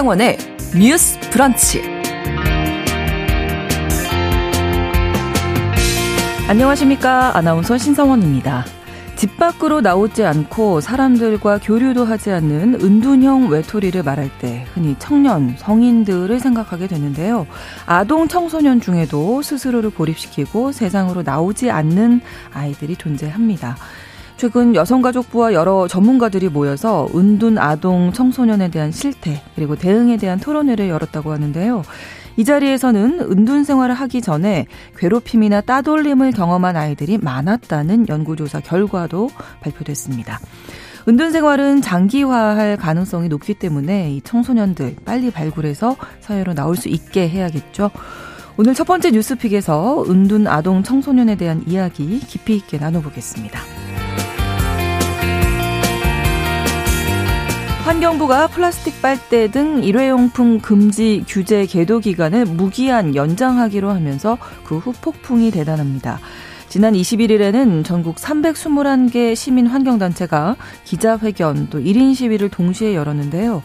신성원의 뉴스 브런치. 안녕하십니까. 아나운서 신성원입니다. 집 밖으로 나오지 않고 사람들과 교류도 하지 않는 은둔형 외톨이를 말할 때 흔히 청년, 성인들을 생각하게 되는데요. 아동 청소년 중에도 스스로를 고립시키고 세상으로 나오지 않는 아이들이 존재합니다. 최근 여성가족부와 여러 전문가들이 모여서 은둔 아동 청소년에 대한 실태 그리고 대응에 대한 토론회를 열었다고 하는데요. 이 자리에서는 은둔 생활을 하기 전에 괴롭힘이나 따돌림을 경험한 아이들이 많았다는 연구조사 결과도 발표됐습니다. 은둔 생활은 장기화할 가능성이 높기 때문에 이 청소년들 빨리 발굴해서 사회로 나올 수 있게 해야겠죠. 오늘 첫 번째 뉴스픽에서 은둔 아동 청소년에 대한 이야기 깊이 있게 나눠보겠습니다. 환경부가 플라스틱 빨대 등 일회용품 금지 규제 계도 기간을 무기한 연장하기로 하면서 그 후 폭풍이 대단합니다. 지난 21일에는 전국 321개 시민 환경단체가 기자회견 또 1인 시위를 동시에 열었는데요.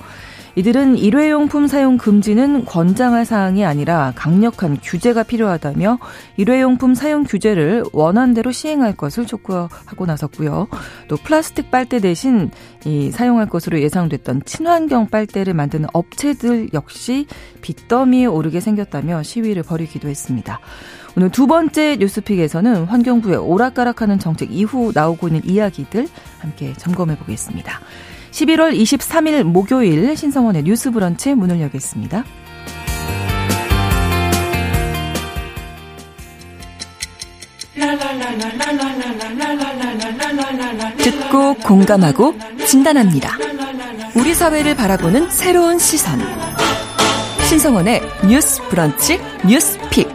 이들은 일회용품 사용 금지는 권장할 사항이 아니라 강력한 규제가 필요하다며 일회용품 사용 규제를 원안대로 시행할 것을 촉구하고 나섰고요. 또 플라스틱 빨대 대신 이 사용할 것으로 예상됐던 친환경 빨대를 만드는 업체들 역시 빚더미에 오르게 생겼다며 시위를 벌이기도 했습니다. 오늘 두 번째 뉴스픽에서는 환경부의 오락가락하는 정책 이후 나오고 있는 이야기들 함께 점검해 보겠습니다. 11월 23일 목요일 신성원의 뉴스 브런치 문을 열겠습니다. 듣고 공감하고 진단합니다. 우리 사회를 바라보는 새로운 시선. 신성원의 뉴스 브런치 뉴스 픽.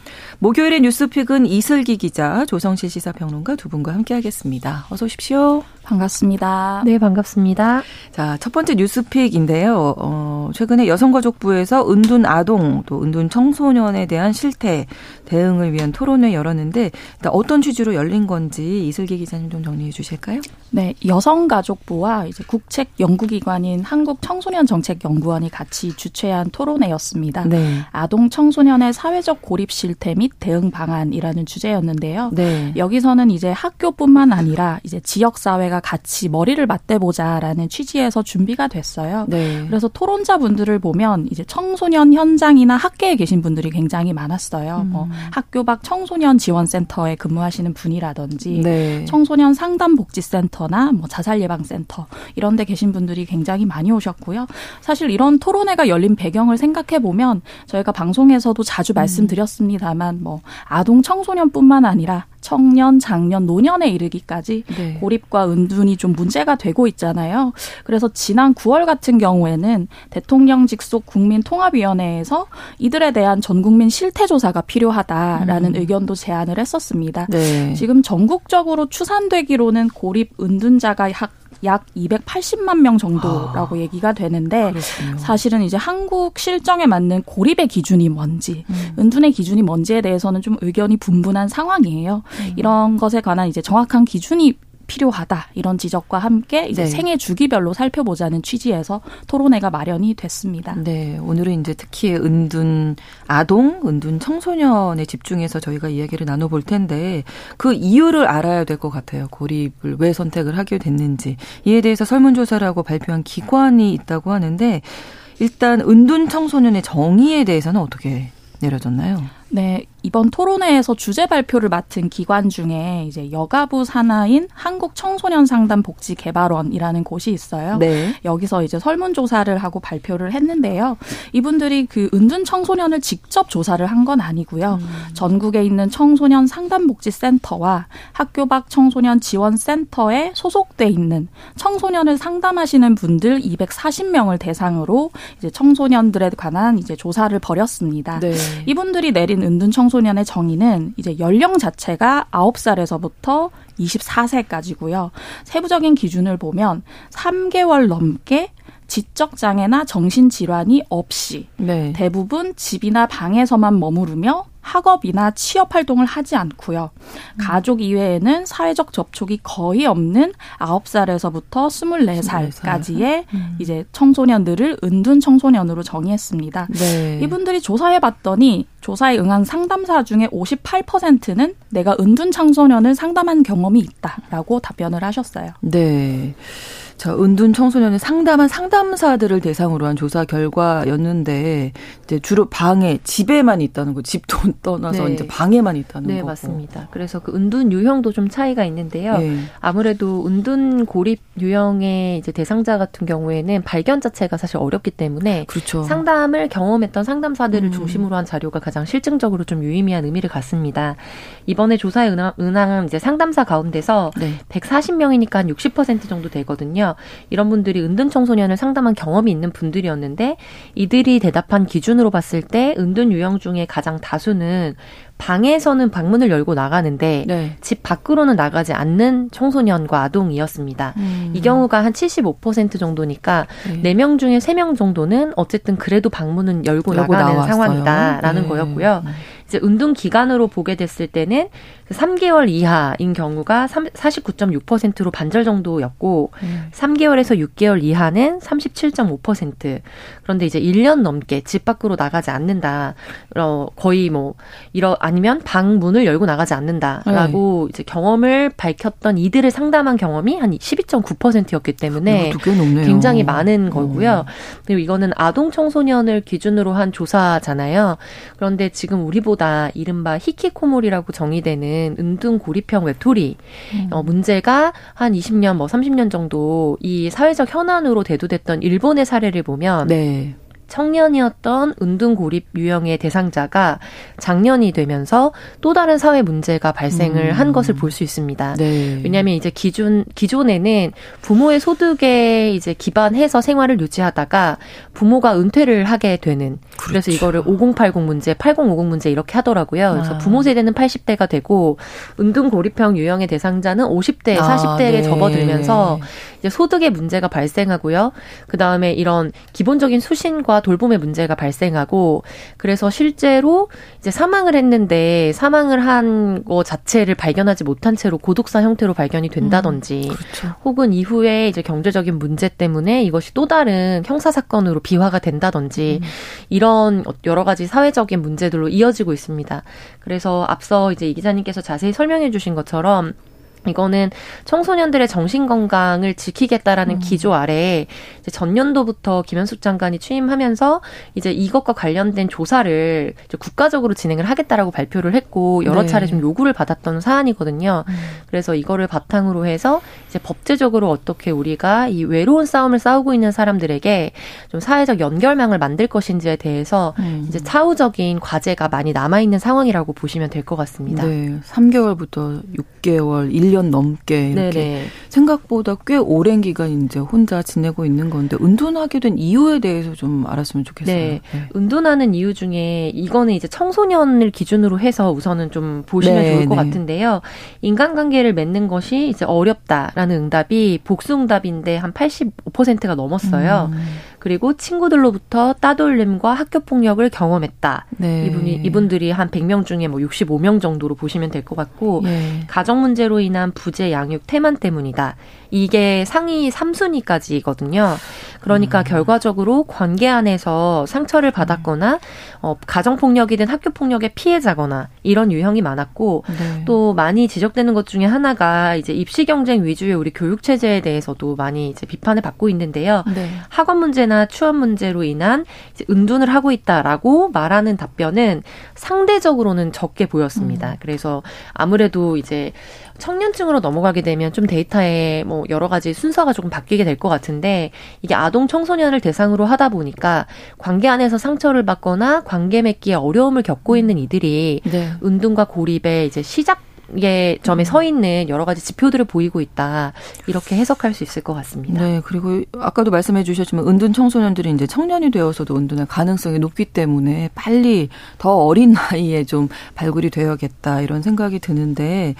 목요일의 뉴스픽은 이슬기 기자, 조성실 시사평론가 두 분과 함께 하겠습니다. 어서 오십시오. 반갑습니다. 네, 반갑습니다. 자, 첫 번째 뉴스픽인데요. 어, 최근에 여성가족부에서 은둔 아동 또 은둔 청소년에 대한 실태 대응을 위한 토론회 열었는데 어떤 취지로 열린 건지 이슬기 기자님 좀 정리해 주실까요? 네, 여성가족부와 이제 국책 연구기관인 한국청소년정책연구원이 같이 주최한 토론회였습니다. 네. 아동 청소년의 사회적 고립 실태 및 대응 방안이라는 주제였는데요. 네. 여기서는 이제 학교뿐만 아니라 이제 지역 사회가 같이 머리를 맞대보자라는 취지에서 준비가 됐어요. 네. 그래서 토론자 분들을 보면 이제 청소년 현장이나 학계에 계신 분들이 굉장히 많았어요. 음. 뭐 학교 밖 청소년 지원센터에 근무하시는 분이라든지 네. 청소년 상담복지센터나 뭐 자살 예방센터 이런 데 계신 분들이 굉장히 많이 오셨고요. 사실 이런 토론회가 열린 배경을 생각해 보면 저희가 방송에서도 자주 음. 말씀드렸습니다 만 뭐 아동 청소년뿐만 아니라 청년, 장년, 노년에 이르기까지 네. 고립과 은둔이 좀 문제가 되고 있잖아요. 그래서 지난 9월 같은 경우에는 대통령 직속 국민통합위원회에서 이들에 대한 전국민 실태조사가 필요하다라는 음. 의견도 제안을 했었습니다. 네. 지금 전국적으로 추산되기로는 고립 은둔자가 약, 약 280만 명 정도라고 아, 얘기가 되는데 그렇군요. 사실은 이제 한국 실정에 맞는 고립의 기준이 뭔지, 음. 은둔의 기준이 뭔지에 대해서는 좀 의견이 분분한 상황이에요. 음. 이런 것에 관한 이제 정확한 기준이 필요하다 이런 지적과 함께 이제 네. 생애 주기별로 살펴보자는 취지에서 토론회가 마련이 됐습니다. 네, 오늘은 이제 특히 은둔 아동, 은둔 청소년에 집중해서 저희가 이야기를 나눠볼 텐데 그 이유를 알아야 될 것 같아요. 고립을 왜 선택을 하게 됐는지 이에 대해서 설문조사를 하고 발표한 기관이 있다고 하는데 일단 은둔 청소년의 정의에 대해서는 어떻게 내려졌나요? 네, 이번 토론회에서 주제 발표를 맡은 기관 중에 이제 여가부 산하인 한국 청소년 상담 복지 개발원이라는 곳이 있어요. 네. 여기서 이제 설문 조사를 하고 발표를 했는데요. 이분들이 그 은둔 청소년을 직접 조사를 한 건 아니고요. 음. 전국에 있는 청소년 상담 복지 센터와 학교 밖 청소년 지원 센터에 소속돼 있는 청소년을 상담하시는 분들 240명을 대상으로 이제 청소년들에 관한 이제 조사를 벌였습니다. 네. 이분들이 내린 은둔 청소년 청소년의 정의는 이제 연령 자체가 9살에서부터 24세까지고요. 세부적인 기준을 보면 3개월 넘게 지적 장애나 정신 질환이 없이 네. 대부분 집이나 방에서만 머무르며 학업이나 취업 활동을 하지 않고요. 음. 가족 이외에는 사회적 접촉이 거의 없는 9살에서부터 24살까지의 음. 이제 청소년들을 은둔 청소년으로 정의했습니다. 네. 이분들이 조사해 봤더니 조사에 응한 상담사 중에 58%는 내가 은둔 청소년을 상담한 경험이 있다라고 답변을 하셨어요. 네. 자, 은둔 청소년을 상담한 상담사들을 대상으로 한 조사 결과였는데 이제 주로 방에 집에만 있다는 거, 집도 떠나서 네. 이제 방에만 있다는 네, 거고. 네, 맞습니다. 그래서 그 은둔 유형도 좀 차이가 있는데요. 네. 아무래도 은둔 고립 유형의 이제 대상자 같은 경우에는 발견 자체가 사실 어렵기 때문에 그렇죠. 상담을 경험했던 상담사들을 음. 중심으로 한 자료가 가장 실증적으로 좀 유의미한 의미를 갖습니다. 이번에 조사에 은항은 이제 상담사 가운데서 네. 140명이니까 한 60% 정도 되거든요. 이런 분들이 은둔 청소년을 상담한 경험이 있는 분들이었는데 이들이 대답한 기준으로 봤을 때 은둔 유형 중에 가장 다수는 방에서는 방문을 열고 나가는데 네. 집 밖으로는 나가지 않는 청소년과 아동이었습니다. 음. 이 경우가 한 75% 정도니까 네. 4명 중에 3명 정도는 어쨌든 그래도 방문은 열고, 열고 나가는 나왔어요. 상황이다라는 네. 거였고요. 이제 운동 기간으로 보게 됐을 때는 3개월 그 이하인 경우가 49.6%로 반절 정도였고 음. 3개월에서 6개월 이하는 37.5%. 그런데 이제 1년 넘게 집 밖으로 나가지 않는다. 어, 거의 뭐 이러 아니면 방 문을 열고 나가지 않는다라고 네. 이제 경험을 밝혔던 이들을 상담한 경험이 한 12.9%였기 때문에 굉장히 많은 거고요. 그리고 이거는 아동 청소년을 기준으로 한 조사잖아요. 그런데 지금 우리보다 이른바 히키코모리라고 정의되는 은둔 고립형 외톨이 음. 어, 문제가 한 20년 뭐 30년 정도 이 사회적 현안으로 대두됐던 일본의 사례를 보면 네. 청년이었던 은둔 고립 유형의 대상자가 장년이 되면서 또 다른 사회 문제가 발생을 음. 한 것을 볼 수 있습니다. 네. 왜냐하면 이제 기존 기존에는 부모의 소득에 이제 기반해서 생활을 유지하다가 부모가 은퇴를 하게 되는 그렇죠. 그래서 이거를 5080 문제, 8050 문제 이렇게 하더라고요. 그래서 아. 부모 세대는 80대가 되고 은둔 고립형 유형의 대상자는 50대, 아, 40대에 네. 접어들면서 이제 소득의 문제가 발생하고요. 그 다음에 이런 기본적인 수신과 돌봄의 문제가 발생하고 그래서 실제로 이제 사망을 했는데 사망을 한 거 자체를 발견하지 못한 채로 고독사 형태로 발견이 된다든지 음, 그렇죠. 혹은 이후에 이제 경제적인 문제 때문에 이것이 또 다른 형사 사건으로 비화가 된다든지 음. 이런 여러 가지 사회적인 문제들로 이어지고 있습니다. 그래서 앞서 이제 이 기자님께서 자세히 설명해 주신 것처럼 이거는 청소년들의 정신 건강을 지키겠다라는 음. 기조 아래 이제 전년도부터 김현숙 장관이 취임하면서 이제 이것과 관련된 조사를 이제 국가적으로 진행을 하겠다라고 발표를 했고 여러 네. 차례 좀 요구를 받았던 사안이거든요. 음. 그래서 이거를 바탕으로 해서 이제 법제적으로 어떻게 우리가 이 외로운 싸움을 싸우고 있는 사람들에게 좀 사회적 연결망을 만들 것인지에 대해서 음. 이제 차후적인 과제가 많이 남아 있는 상황이라고 보시면 될 것 같습니다. 네, 3개월부터 6개월, 1 1년 넘게 이렇게 네네. 생각보다 꽤 오랜 기간 이제 혼자 지내고 있는 건데 은둔하게 된 이유에 대해서 좀 알았으면 좋겠어요. 네. 네. 은둔하는 이유 중에 이거는 이제 청소년을 기준으로 해서 우선은 좀 보시면 네, 좋을 것 네. 같은데요. 인간관계를 맺는 것이 이제 어렵다라는 응답이 복수응답인데 한 85%가 넘었어요. 음. 그리고 친구들로부터 따돌림과 학교 폭력을 경험했다. 네. 이분이 이분들이 한 100명 중에 뭐 65명 정도로 보시면 될 것 같고 네. 가정 문제로 인한 부재 양육 태만 때문이다. 이게 상위 3순위까지거든요. 그러니까 음. 결과적으로 관계 안에서 상처를 받았거나 어, 가정 폭력이든 학교 폭력의 피해자거나 이런 유형이 많았고 네. 또 많이 지적되는 것 중에 하나가 이제 입시 경쟁 위주의 우리 교육 체제에 대해서도 많이 이제 비판을 받고 있는데요. 네. 학원 문제 나 취업 문제로 인한 은둔을 하고 있다라고 말하는 답변은 상대적으로는 적게 보였습니다. 음. 그래서 아무래도 이제 청년층으로 넘어가게 되면 좀 데이터에 뭐 여러 가지 순서가 조금 바뀌게 될 것 같은데 이게 아동 청소년을 대상으로 하다 보니까 관계 안에서 상처를 받거나 관계 맺기에 어려움을 겪고 있는 이들이 네. 운동과 고립의 이제 시작 의 점에 서 있는 여러 가지 지표들을 보이고 있다. 이렇게 해석할 수 있을 것 같습니다. 네, 그리고 아까도 말씀해 주셨지만 은둔 청소년들이 이제 청년이 되어서도 은둔할 가능성이 높기 때문에 빨리 더 어린 나이에 좀 발굴이 되어야겠다 이런 생각이 드는데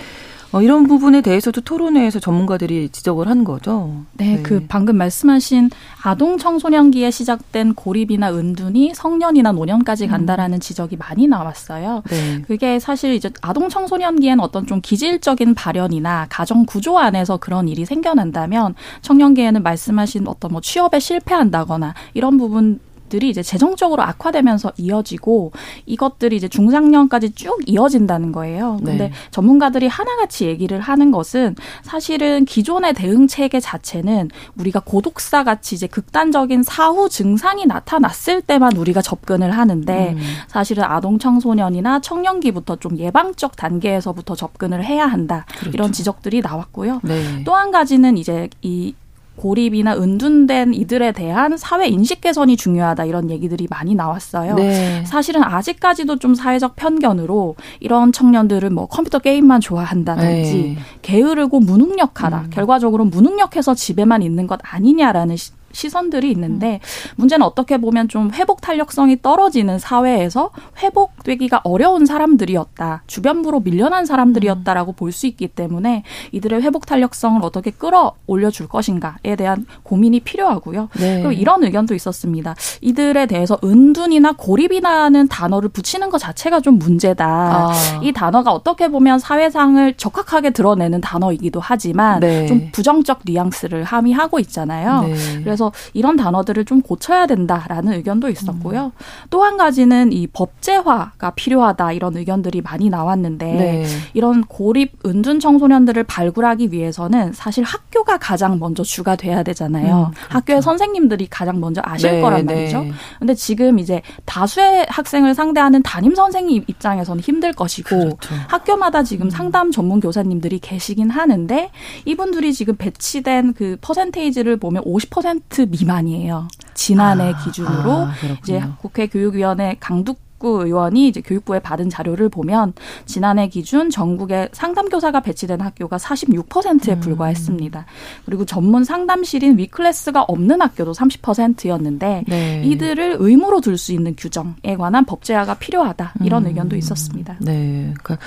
어, 이런 부분에 대해서도 토론회에서 전문가들이 지적을 한 거죠. 네, 네, 그 방금 말씀하신 아동 청소년기에 시작된 고립이나 은둔이 성년이나 노년까지 음. 간다라는 음. 지적이 많이 나왔어요. 네. 그게 사실 이제 아동 청소년기에는 어떤 좀 기질적인 발현이나 가정 구조 안에서 그런 일이 생겨난다면 청년기에는 말씀하신 어떤 뭐 취업에 실패한다거나 이런 부분 것들이 이제 재정적으로 악화되면서 이어지고 이것들이 이제 중장년까지 쭉 이어진다는 거예요. 근데 네. 전문가들이 하나같이 얘기를 하는 것은 사실은 기존의 대응 체계 자체는 우리가 고독사 같이 이제 극단적인 사후 증상이 나타났을 때만 우리가 접근을 하는데 음. 사실은 아동 청소년이나 청년기부터 좀 예방적 단계에서부터 접근을 해야 한다. 그렇죠. 이런 지적들이 나왔고요. 네. 또한 가지는 이제 이 고립이나 은둔된 이들에 대한 사회 인식 개선이 중요하다 이런 얘기들이 많이 나왔어요. 네. 사실은 아직까지도 좀 사회적 편견으로 이런 청년들은 뭐 컴퓨터 게임만 좋아한다든지 네. 게으르고 무능력하다. 음. 결과적으로 무능력해서 집에만 있는 것 아니냐라는 시 선들이 있는데 문제는 어떻게 보면 좀 회복 탄력성이 떨어지는 사회에서 회복되기가 어려운 사람들이었다. 주변부로 밀려난 사람들이었다라고 볼 수 있기 때문에 이들의 회복 탄력성을 어떻게 끌어올려 줄 것인가에 대한 고민이 필요하고요. 네. 그리고 이런 의견도 있었습니다. 이들에 대해서 은둔이나 고립이라는 단어를 붙이는 것 자체가 좀 문제다. 아. 이 단어가 어떻게 보면 사회상을 적확하게 드러내는 단어이기도 하지만 네. 좀 부정적 뉘앙스를 함의하고 있잖아요. 네. 그래서 그래서 이런 단어들을 좀 고쳐야 된다라는 의견도 있었고요. 음. 또한 가지는 이 법제화가 필요하다 이런 의견들이 많이 나왔는데 네. 이런 고립 은둔 청소년들을 발굴하기 위해서는 사실 학교가 가장 먼저 주가 돼야 되잖아요. 음, 그렇죠. 학교의 선생님들이 가장 먼저 아실 네, 거란 말이죠. 네. 근데 지금 이제 다수의 학생을 상대하는 담임 선생님 입장에서는 힘들 것이고 그렇죠. 학교마다 지금 음. 상담 전문 교사님들이 계시긴 하는데 이분들이 지금 배치된 그 퍼센테이지를 보면 50% 미만이에요. 지난해 아, 기준으로 아, 이제 국회 교육위원회 강둑 구 의원이 이제 교육부에 받은 자료를 보면 지난해 기준 전국에 상담 교사가 배치된 학교가 46%에 음. 불과했습니다. 그리고 전문 상담실인 위클래스가 없는 학교도 30%였는데 네. 이들을 의무로 둘 수 있는 규정에 관한 법제화가 필요하다 이런 음. 의견도 있었습니다. 네. 그러니까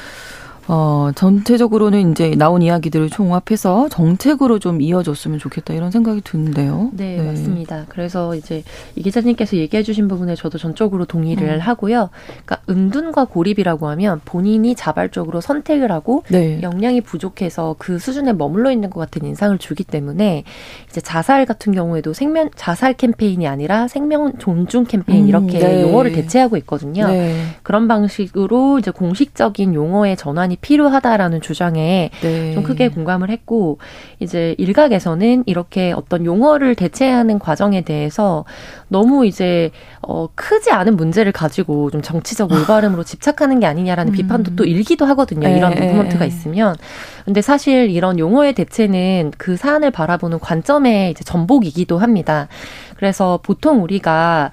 어, 전체적으로는 이제 나온 이야기들을 총합해서 정책으로 좀 이어졌으면 좋겠다 이런 생각이 드는데요. 네, 네. 맞습니다. 그래서 이제 이 기자님께서 얘기해 주신 부분에 저도 전적으로 동의를 음. 하고요. 그러니까 은둔과 고립이라고 하면 본인이 자발적으로 선택을 하고 네. 역량이 부족해서 그 수준에 머물러 있는 것 같은 인상을 주기 때문에 이제 자살 같은 경우에도 생명 자살 캠페인이 아니라 생명 존중 캠페인 음, 이렇게 네. 용어를 대체하고 있거든요. 네. 그런 방식으로 이제 공식적인 용어의 전환이 개선이 필요하다라는 주장에 네. 좀 크게 공감을 했고 이제 일각에서는 이렇게 어떤 용어를 대체하는 과정에 대해서 너무 이제 어 크지 않은 문제를 가지고 좀 정치적 올바름으로 집착하는 게 아니냐라는 음. 비판도 또 일기도 하거든요. 네. 이런 무브먼트가 있으면. 근데 사실 이런 용어의 대체는 그 사안을 바라보는 관점의 이제 전복이기도 합니다. 그래서 보통 우리가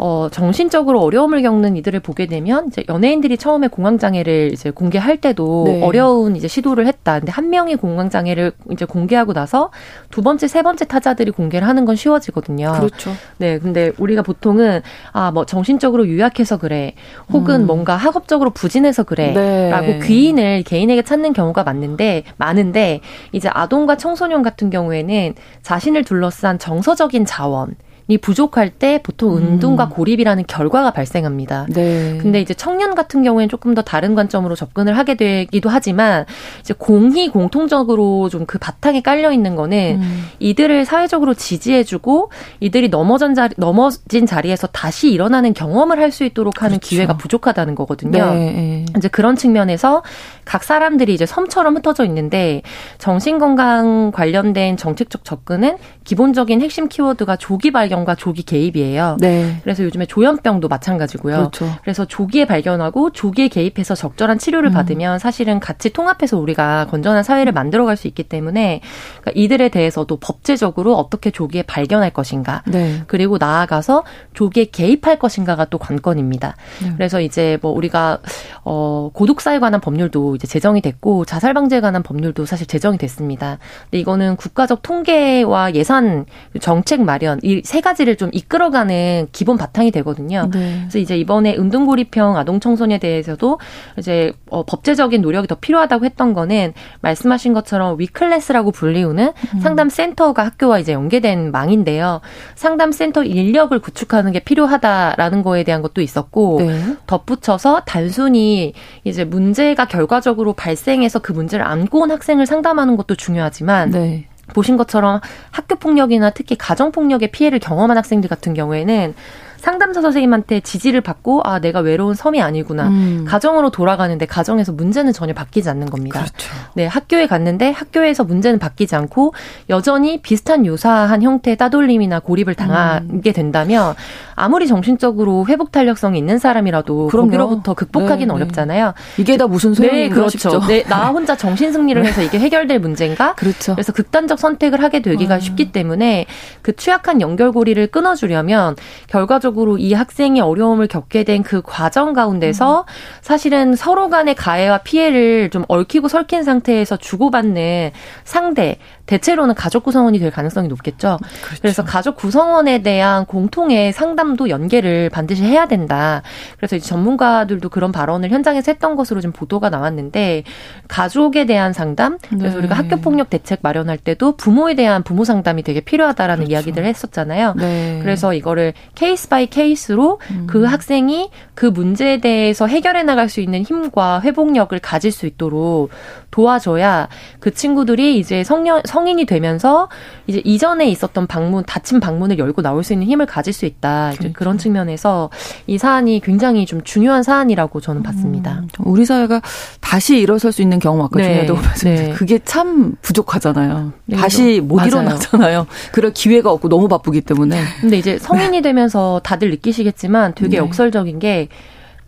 어, 정신적으로 어려움을 겪는 이들을 보게 되면 이제 연예인들이 처음에 공황 장애를 이제 공개할 때도 네. 어려운 이제 시도를 했다. 근데 한 명이 공황 장애를 이제 공개하고 나서 두 번째, 세 번째 타자들이 공개를 하는 건 쉬워지거든요. 그렇죠. 네, 근데 우리가 보통은 아, 뭐 정신적으로 유약해서 그래. 혹은 음. 뭔가 학업적으로 부진해서 그래라고 네. 귀인을 개인에게 찾는 경우가 많는데 많은데 이제 아동과 청소년 같은 경우에는 자신을 둘러싼 정서적인 자원 이 부족할 때 보통 음. 은둔과 음. 고립이라는 결과가 발생합니다. 네. 근데 이제 청년 같은 경우에는 조금 더 다른 관점으로 접근을 하게 되기도 하지만 이제 공히 공통적으로 좀 그 바탕에 깔려 있는 거는 음. 이들을 사회적으로 지지해주고 이들이 넘어진 자리 넘어진 자리에서 다시 일어나는 경험을 할 수 있도록 하는 그렇죠. 기회가 부족하다는 거거든요. 네. 이제 그런 측면에서 각 사람들이 이제 섬처럼 흩어져 있는데 정신 건강 관련된 정책적 접근은 기본적인 핵심 키워드가 조기 발견 발견과 조기 개입이에요. 네. 그래서 요즘에 조현병도 마찬가지고요. 그렇죠. 그래서 조기에 발견하고 조기에 개입해서 적절한 치료를 음. 받으면 사실은 같이 통합해서 우리가 건전한 사회를 만들어갈 수 있기 때문에 그러니까 이들에 대해서도 법제적으로 어떻게 조기에 발견할 것인가, 네. 그리고 나아가서 조기에 개입할 것인가가 또 관건입니다. 네. 그래서 이제 뭐 우리가 어 고독사에 관한 법률도 이제 제정이 됐고 자살 방지에 관한 법률도 사실 제정이 됐습니다. 근데 이거는 국가적 통계와 예산 정책 마련 이 세 가지를 좀 이끌어가는 기본 바탕이 되거든요. 네. 그래서 이제 이번에 은둔고립형 아동 청소년에 대해서도 이제 어, 법제적인 노력이 더 필요하다고 했던 거는 말씀하신 것처럼 Wee클래스라고 불리우는 음. 상담 센터가 학교와 이제 연계된 망인데요. 상담 센터 인력을 구축하는 게 필요하다라는 거에 대한 것도 있었고 네. 덧붙여서 단순히 이제 문제가 결과적으로 발생해서 그 문제를 안고 온 학생을 상담하는 것도 중요하지만 네. 보신 것처럼 학교 폭력이나 특히 가정 폭력의 피해를 경험한 학생들 같은 경우에는 상담사 선생님한테 지지를 받고 아 내가 외로운 섬이 아니구나 음. 가정으로 돌아가는데 가정에서 문제는 전혀 바뀌지 않는 겁니다. 그렇죠. 네 학교에 갔는데 학교에서 문제는 바뀌지 않고 여전히 비슷한 유사한 형태의 따돌림이나 고립을 당하게 음. 된다면 아무리 정신적으로 회복 탄력성이 있는 사람이라도 그럼요. 거기로부터 극복하기는 네, 네. 어렵잖아요. 이게 다 무슨 소용인가 네, 그렇죠. 네, 나 혼자 정신 승리를 해서 이게 해결될 문제인가? 그렇죠. 그래서 극단적 선택을 하게 되기가 음. 쉽기 때문에 그 취약한 연결고리를 끊어주려면 결과적으로 결과적으로 이 학생이 어려움을 겪게 된 그 과정 가운데서 음. 사실은 서로 간의 가해와 피해를 좀 얽히고 설킨 상태에서 주고받는 상대, 대체로는 가족 구성원이 될 가능성이 높겠죠. 그렇죠. 그래서 가족 구성원에 대한 공통의 상담도 연계를 반드시 해야 된다. 그래서 이제 전문가들도 그런 발언을 현장에서 했던 것으로 좀 보도가 나왔는데 가족에 대한 상담, 그래서 네. 우리가 학교 폭력 대책 마련할 때도 부모에 대한 부모 상담이 되게 필요하다라는 그렇죠. 이야기들을 했었잖아요. 네. 그래서 이거를 case by case로 음. 그 학생이 그 문제에 대해서 해결해 나갈 수 있는 힘과 회복력을 가질 수 있도록 도와줘야 그 친구들이 이제 성년 성 인이 되면서 이제 이전에 있었던 방문 닫힌 방문을 열고 나올 수 있는 힘을 가질 수 있다. 그렇죠. 그런 측면에서 이 사안이 굉장히 좀 중요한 사안이라고 저는 봤습니다. 음, 우리 사회가 다시 일어설 수 있는 경우 아까 네. 중요하다고 말씀드렸 네. 그게 참 부족하잖아요. 네. 다시 못 맞아요. 일어나잖아요. 그럴 기회가 없고 너무 바쁘기 때문에. 근데 이제 성인이 되면서 다들 느끼시겠지만 되게 네. 역설적인 게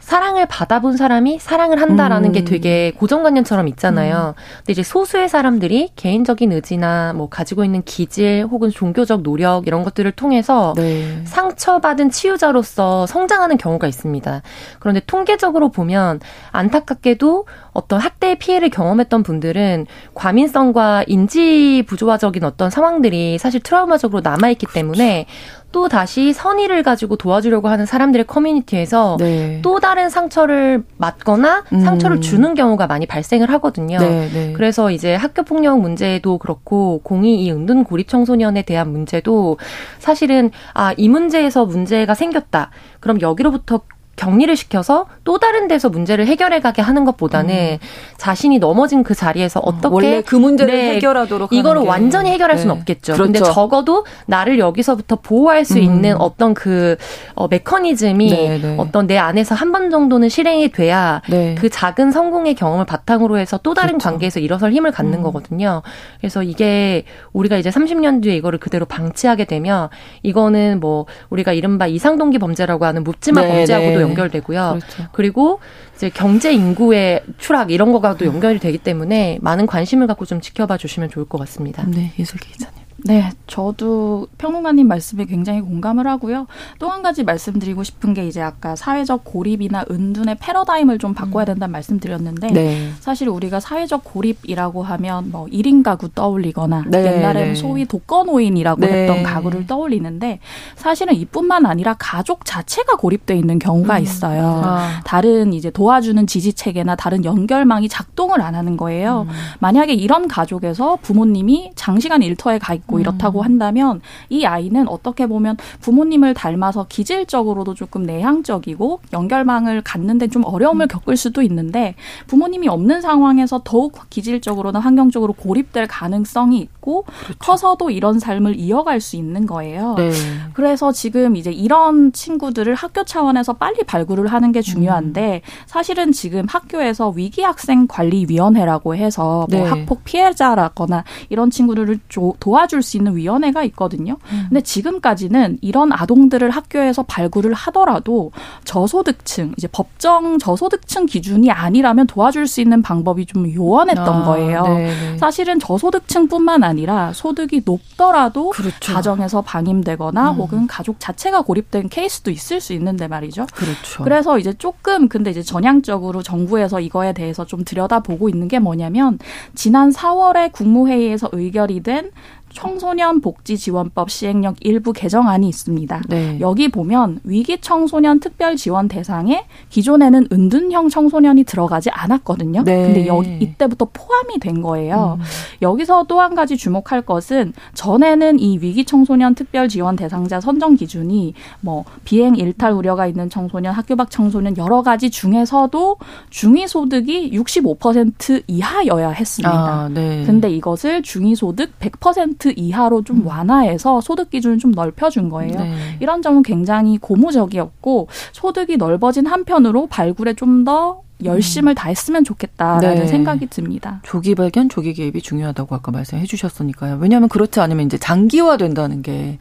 사랑을 받아본 사람이 사랑을 한다라는 음. 게 되게 고정관념처럼 있잖아요. 음. 근데 이제 소수의 사람들이 개인적인 의지나 뭐 가지고 있는 기질 혹은 종교적 노력 이런 것들을 통해서 네. 상처받은 치유자로서 성장하는 경우가 있습니다. 그런데 통계적으로 보면 안타깝게도 어떤 학대의 피해를 경험했던 분들은 과민성과 인지 부조화적인 어떤 상황들이 사실 트라우마적으로 남아있기 때문에 또 다시 선의를 가지고 도와주려고 하는 사람들의 커뮤니티에서 네. 또 다른 상처를 맞거나 음. 상처를 주는 경우가 많이 발생을 하거든요. 네, 네. 그래서 이제 학교 폭력 문제도 그렇고 공이 이 은둔 고립 청소년에 대한 문제도 사실은 아 이 문제에서 문제가 생겼다. 그럼 여기로부터 격리를 시켜서 또 다른 데서 문제를 해결해 가게 하는 것보다는 음. 자신이 넘어진 그 자리에서 어, 어떻게 원래 그 문제를 네, 해결하도록 이거를 완전히 해결할 네. 수는 없겠죠. 그런데 그렇죠. 적어도 나를 여기서부터 보호할 수 음. 있는 어떤 그 어, 메커니즘이 네, 네. 어떤 내 안에서 한 번 정도는 실행이 돼야 네. 그 작은 성공의 경험을 바탕으로 해서 또 다른 그렇죠. 관계에서 일어설 힘을 갖는 음. 거거든요. 그래서 이게 우리가 이제 30년 뒤에 이거를 그대로 방치하게 되면 이거는 뭐 우리가 이른바 이상동기 범죄라고 하는 묻지마 네, 범죄하고도 연결되고요. 그렇죠. 그리고 이제 경제 인구의 추락 이런 거가도 연결이 되기 때문에 많은 관심을 갖고 좀 지켜봐 주시면 좋을 것 같습니다. 네, 예술기 기자님. 네, 저도 평론가님 말씀에 굉장히 공감을 하고요. 또 한 가지 말씀드리고 싶은 게 이제 아까 사회적 고립이나 은둔의 패러다임을 좀 바꿔야 음. 된다는 말씀드렸는데 네. 사실 우리가 사회적 고립이라고 하면 뭐 1인 가구 떠올리거나 네, 옛날에는 네. 소위 독거노인이라고 네. 했던 가구를 떠올리는데 사실은 이뿐만 아니라 가족 자체가 고립돼 있는 경우가 음. 있어요. 아. 다른 이제 도와주는 지지 체계나 다른 연결망이 작동을 안 하는 거예요. 음. 만약에 이런 가족에서 부모님이 장시간 일터에 가 있고 있고 음. 이렇다고 한다면 이 아이는 어떻게 보면 부모님을 닮아서 기질적으로도 조금 내향적이고 연결망을 갖는데 좀 어려움을 음. 겪을 수도 있는데 부모님이 없는 상황에서 더욱 기질적으로나 환경적으로 고립될 가능성이 있고 그렇죠. 커서도 이런 삶을 이어갈 수 있는 거예요. 네. 그래서 지금 이제 이런 친구들을 학교 차원에서 빨리 발굴을 하는 게 중요한데 음. 사실은 지금 학교에서 위기 학생 관리 위원회라고 해서 뭐 네. 학폭 피해자라거나 이런 친구들을 도와줄 도와줄 수 있는 위원회가 있거든요. 음. 근데 지금까지는 이런 아동들을 학교에서 발굴을 하더라도 저소득층 이제 법정 저소득층 기준이 아니라면 도와줄 수 있는 방법이 좀 요원했던 아, 거예요. 네네. 사실은 저소득층뿐만 아니라 소득이 높더라도 그렇죠. 가정에서 방임되거나 음. 혹은 가족 자체가 고립된 케이스도 있을 수 있는데 말이죠. 그렇죠. 그래서 이제 조금 근데 이제 전향적으로 정부에서 이거에 대해서 좀 들여다보고 있는 게 뭐냐면 지난 4월에 국무회의에서 의결이 된 청소년 복지 지원법 시행령 일부 개정안이 있습니다. 네. 여기 보면 위기 청소년 특별 지원 대상에 기존에는 은둔형 청소년이 들어가지 않았거든요. 네. 근데 여기 이때부터 포함이 된 거예요. 음. 여기서 또 한 가지 주목할 것은 전에는 이 위기 청소년 특별 지원 대상자 선정 기준이 뭐 비행 일탈 우려가 있는 청소년, 학교 밖 청소년 여러 가지 중에서도 중위 소득이 65% 이하여야 했습니다. 아, 네. 근데 이것을 중위 소득 100% 5% 이하로 좀 음. 완화해서 소득 기준을 좀 넓혀준 거예요. 네. 이런 점은 굉장히 고무적이었고 소득이 넓어진 한편으로 발굴에 좀더 열심을 음. 다했으면 좋겠다라는 네. 생각이 듭니다. 조기 발견, 조기 개입이 중요하다고 아까 말씀해 주셨으니까요. 왜냐하면 그렇지 않으면 이제 장기화 된다는 게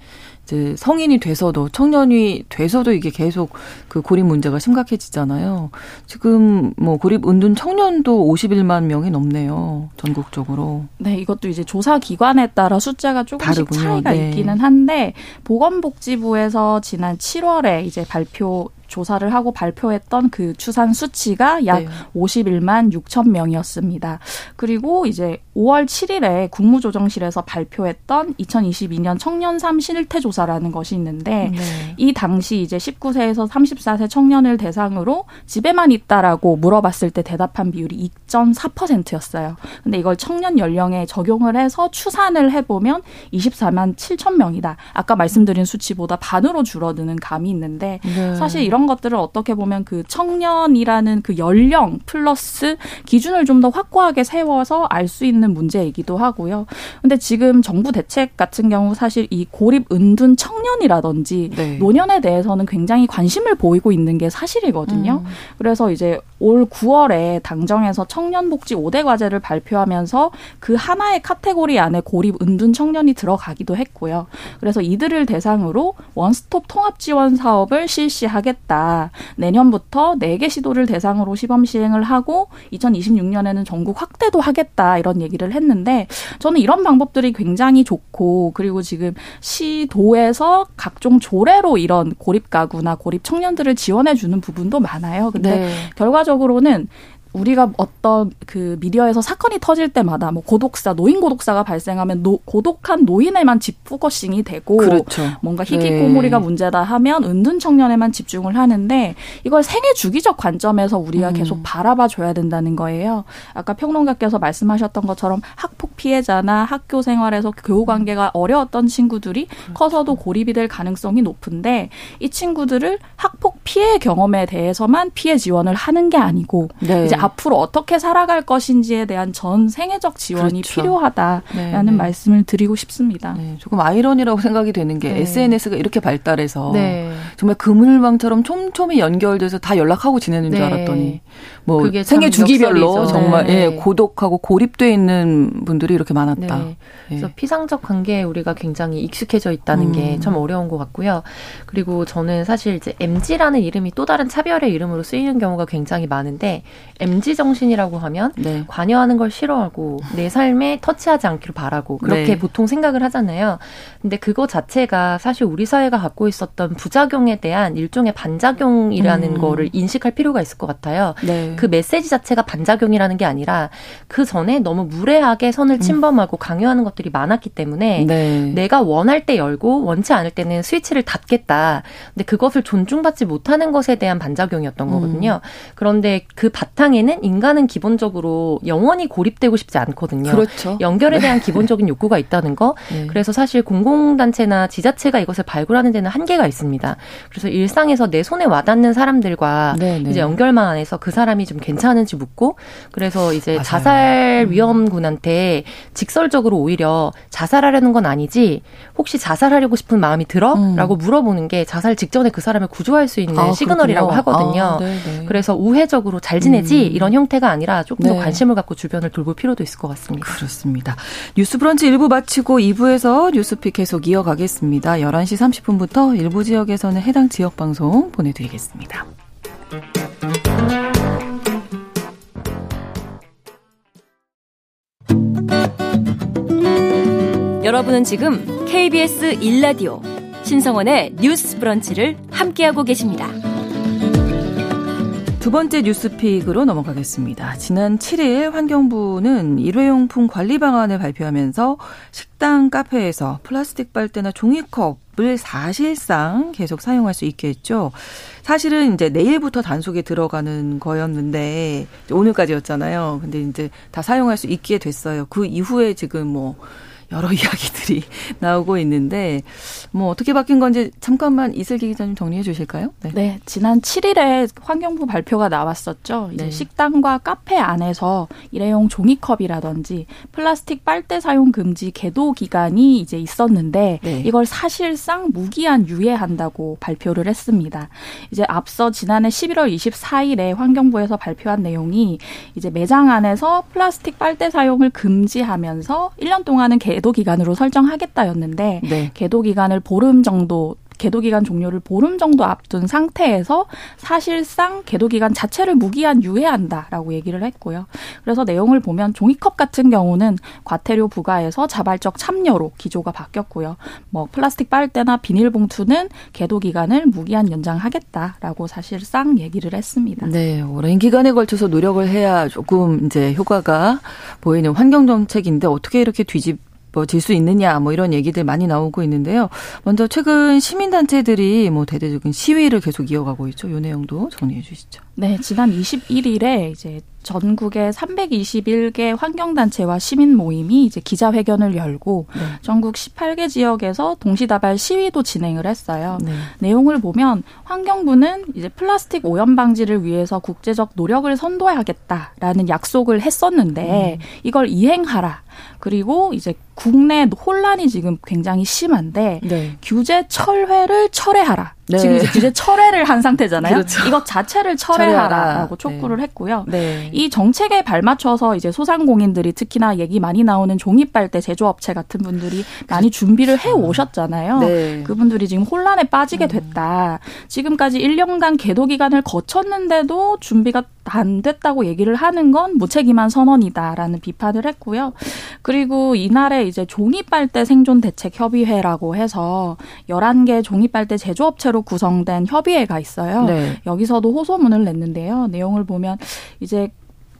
이제 성인이 돼서도 청년이 돼서도 이게 계속 그 고립 문제가 심각해지잖아요. 지금 뭐 고립 은둔 청년도 51만 명이 넘네요. 전국적으로. 네, 이것도 이제 조사 기관에 따라 숫자가 조금씩 다르군요. 차이가 네. 있기는 한데 보건복지부에서 지난 7월에 이제 발표 조사를 하고 발표했던 그 추산 수치가 약 네. 51만 6천 명이었습니다. 그리고 이제 5월 7일에 국무조정실에서 발표했던 2022년 청년 삶 실태 조사라는 것이 있는데 네. 이 당시 이제 19세에서 34세 청년을 대상으로 집에만 있다라고 물어봤을 때 대답한 비율이 2.4%였어요. 근데 이걸 청년 연령에 적용을 해서 추산을 해보면 24만 7천 명이다. 아까 말씀드린 수치보다 반으로 줄어드는 감이 있는데 네. 사실 이런 이런 것들을 어떻게 보면 그 청년이라는 그 연령 플러스 기준을 좀 더 확고하게 세워서 알 수 있는 문제이기도 하고요. 근데 지금 정부 대책 같은 경우 사실 이 고립 은둔 청년이라든지 네. 노년에 대해서는 굉장히 관심을 보이고 있는 게 사실이거든요. 음. 그래서 이제 올 9월에 당정에서 청년복지 5대 과제를 발표하면서 그 하나의 카테고리 안에 고립 은둔 청년이 들어가기도 했고요. 그래서 이들을 대상으로 원스톱 통합 지원 사업을 실시하겠다. 내년부터 4개 시도를 대상으로 시범 시행을 하고 2026년에는 전국 확대도 하겠다. 이런 얘기를 했는데 저는 이런 방법들이 굉장히 좋고 그리고 지금 시도에서 각종 조례로 이런 고립 가구나 고립 청년들을 지원해 주는 부분도 많아요. 근데 네. 결과적으로 결과적으로는 우리가 어떤 그 미디어에서 사건이 터질 때마다 뭐 고독사, 노인 고독사가 발생하면 노, 고독한 노인에만 집 focusing이 되고 그렇죠. 뭔가 히키코모리가 네. 문제다 하면 은둔 청년에만 집중을 하는데 이걸 생애 주기적 관점에서 우리가 음. 계속 바라봐 줘야 된다는 거예요. 아까 평론가께서 말씀하셨던 것처럼 학폭 피해자나 학교 생활에서 교우 관계가 어려웠던 친구들이 그렇죠. 커서도 고립이 될 가능성이 높은데 이 친구들을 학폭 피해 경험에 대해서만 피해 지원을 하는 게 아니고 네. 이제 앞으로 어떻게 살아갈 것인지에 대한 전 생애적 지원이 그렇죠. 필요하다라는 네, 네. 말씀을 드리고 싶습니다. 네, 조금 아이러니라고 생각이 되는 게 네. SNS가 이렇게 발달해서 네. 정말 그물망처럼 촘촘히 연결돼서 다 연락하고 지내는 줄 네. 알았더니 뭐 생애 주기별로 정말 예, 고독하고 고립돼 있는 분들이 이렇게 많았다. 예. 그래서 피상적 관계에 우리가 굉장히 익숙해져 있다는 음. 게참 어려운 것 같고요. 그리고 저는 사실 이제 MG라는 이름이 또 다른 차별의 이름으로 쓰이는 경우가 굉장히 많은데 MG 정신이라고 하면 네. 관여하는 걸 싫어하고 내 삶에 터치하지 않기를 바라고 그렇게 네. 보통 생각을 하잖아요. 근데 그거 자체가 사실 우리 사회가 갖고 있었던 부작용에 대한 일종의 반작용이라는 음. 거를 인식할 필요가 있을 것 같아요. 네. 그 메시지 자체가 반작용이라는 게 아니라 그 전에 너무 무례하게 선을 음. 침범하고 음. 강요하는 것들이 많았기 때문에 네. 내가 원할 때 열고 원치 않을 때는 스위치를 닫겠다. 근데 그것을 존중받지 못하는 것에 대한 반작용이었던 음. 거거든요. 그런데 그 바탕에 세상에는 인간은 기본적으로 영원히 고립되고 싶지 않거든요. 그렇죠. 연결에 네. 대한 기본적인 욕구가 있다는 거. 네. 그래서 사실 공공단체나 지자체가 이것을 발굴하는 데는 한계가 있습니다. 그래서 일상에서 내 손에 와닿는 사람들과 네, 네. 이제 연결만 안해서 그 사람이 좀 괜찮은지 묻고 그래서 이제 맞아요. 자살 음. 위험군한테 직설적으로 오히려 자살하려는 건 아니지 혹시 자살하려고 싶은 마음이 들어? 음. 라고 물어보는 게 자살 직전에 그 사람을 구조할 수 있는 아, 시그널이라고. 하거든요. 아, 네, 그래서 우회적으로 잘 지내지? 이런 형태가 아니라 조금 네. 더 관심을 갖고 주변을 돌볼 필요도 있을 것 같습니다. 그렇습니다. 뉴스 브런치 1부 마치고 2부에서 뉴스픽 계속 이어가겠습니다. 11시 30분부터 일부 지역에서는 해당 지역 방송 보내드리겠습니다. 여러분은 지금 KBS 1라디오 신성원의 뉴스 브런치를 함께하고 계십니다. 두 번째 뉴스픽으로 넘어가겠습니다. 지난 7일 환경부는 일회용품 관리 방안을 발표하면서 식당, 카페에서 플라스틱 빨대나 종이컵을 사실상 계속 사용할 수 있게 했죠. 사실은 이제 내일부터 단속에 들어가는 거였는데 오늘까지였잖아요. 근데 이제 다 사용할 수 있게 됐어요. 그 이후에 지금 뭐 여러 이야기들이 나오고 있는데 뭐 어떻게 바뀐 건지 잠깐만 이슬기 기자님 정리해 주실까요? 네. 네 지난 7일에 환경부 발표가 나왔었죠. 이제 네. 식당과 카페 안에서 일회용 종이컵이라든지 플라스틱 빨대 사용 금지 계도 기간이 이제 있었는데 네. 이걸 사실상 무기한 유예한다고 발표를 했습니다. 이제 앞서 지난해 11월 24일에 환경부에서 발표한 내용이 이제 매장 안에서 플라스틱 빨대 사용을 금지하면서 1년 동안은 개 계도 기간으로 설정하겠다였는데 네. 계도 기간을 보름 정도 계도 기간 종료를 보름 정도 앞둔 상태에서 사실상 계도 기간 자체를 무기한 유예한다라고 얘기를 했고요. 그래서 내용을 보면 종이컵 같은 경우는 과태료 부과에서 자발적 참여로 기조가 바뀌었고요. 뭐 플라스틱 빨대나 비닐봉투는 계도 기간을 무기한 연장하겠다라고 사실상 얘기를 했습니다. 네, 오랜 기간에 걸쳐서 노력을 해야 조금 이제 효과가 보이는 환경 정책인데 어떻게 이렇게 뒤집 뭐수 있느냐 뭐 이런 얘기들 많이 나오고 있는데요. 먼저 최근 시민단체들이 뭐 대대적인 시위를 계속 이어가고 있죠. 요 내용도 정리해 주시죠. 네, 지난 21일에 이제 전국의 321개 환경단체와 시민 모임이 이제 기자회견을 열고 네. 전국 18개 지역에서 동시다발 시위도 진행을 했어요. 네. 내용을 보면 환경부는 이제 플라스틱 오염 방지를 위해서 국제적 노력을 선도해야겠다라는 약속을 했었는데 음. 이걸 이행하라. 그리고 이제 국내 혼란이 지금 굉장히 심한데 네. 규제 철회를 철회하라. 네. 지금 이제 규제 철회를 한 상태잖아요. 그렇죠. 이것 자체를 철회하라라고 촉구를 네. 했고요. 네. 이 정책에 발맞춰서 이제 소상공인들이 특히나 얘기 많이 나오는 종이빨대 제조업체 같은 분들이 많이 그렇죠. 준비를 해 오셨잖아요. 네. 그분들이 지금 혼란에 빠지게 음. 됐다. 지금까지 1년간 계도 기간을 거쳤는데도 준비가 안 됐다고 얘기를 하는 건 무책임한 선언이다라는 비판을 했고요. 그리고 이날에 이제 종이빨대 생존 대책 협의회라고 해서 11개 종이빨대 제조업체로 구성된 협의회가 있어요. 네. 여기서도 호소문을 냈는데요. 내용을 보면 이제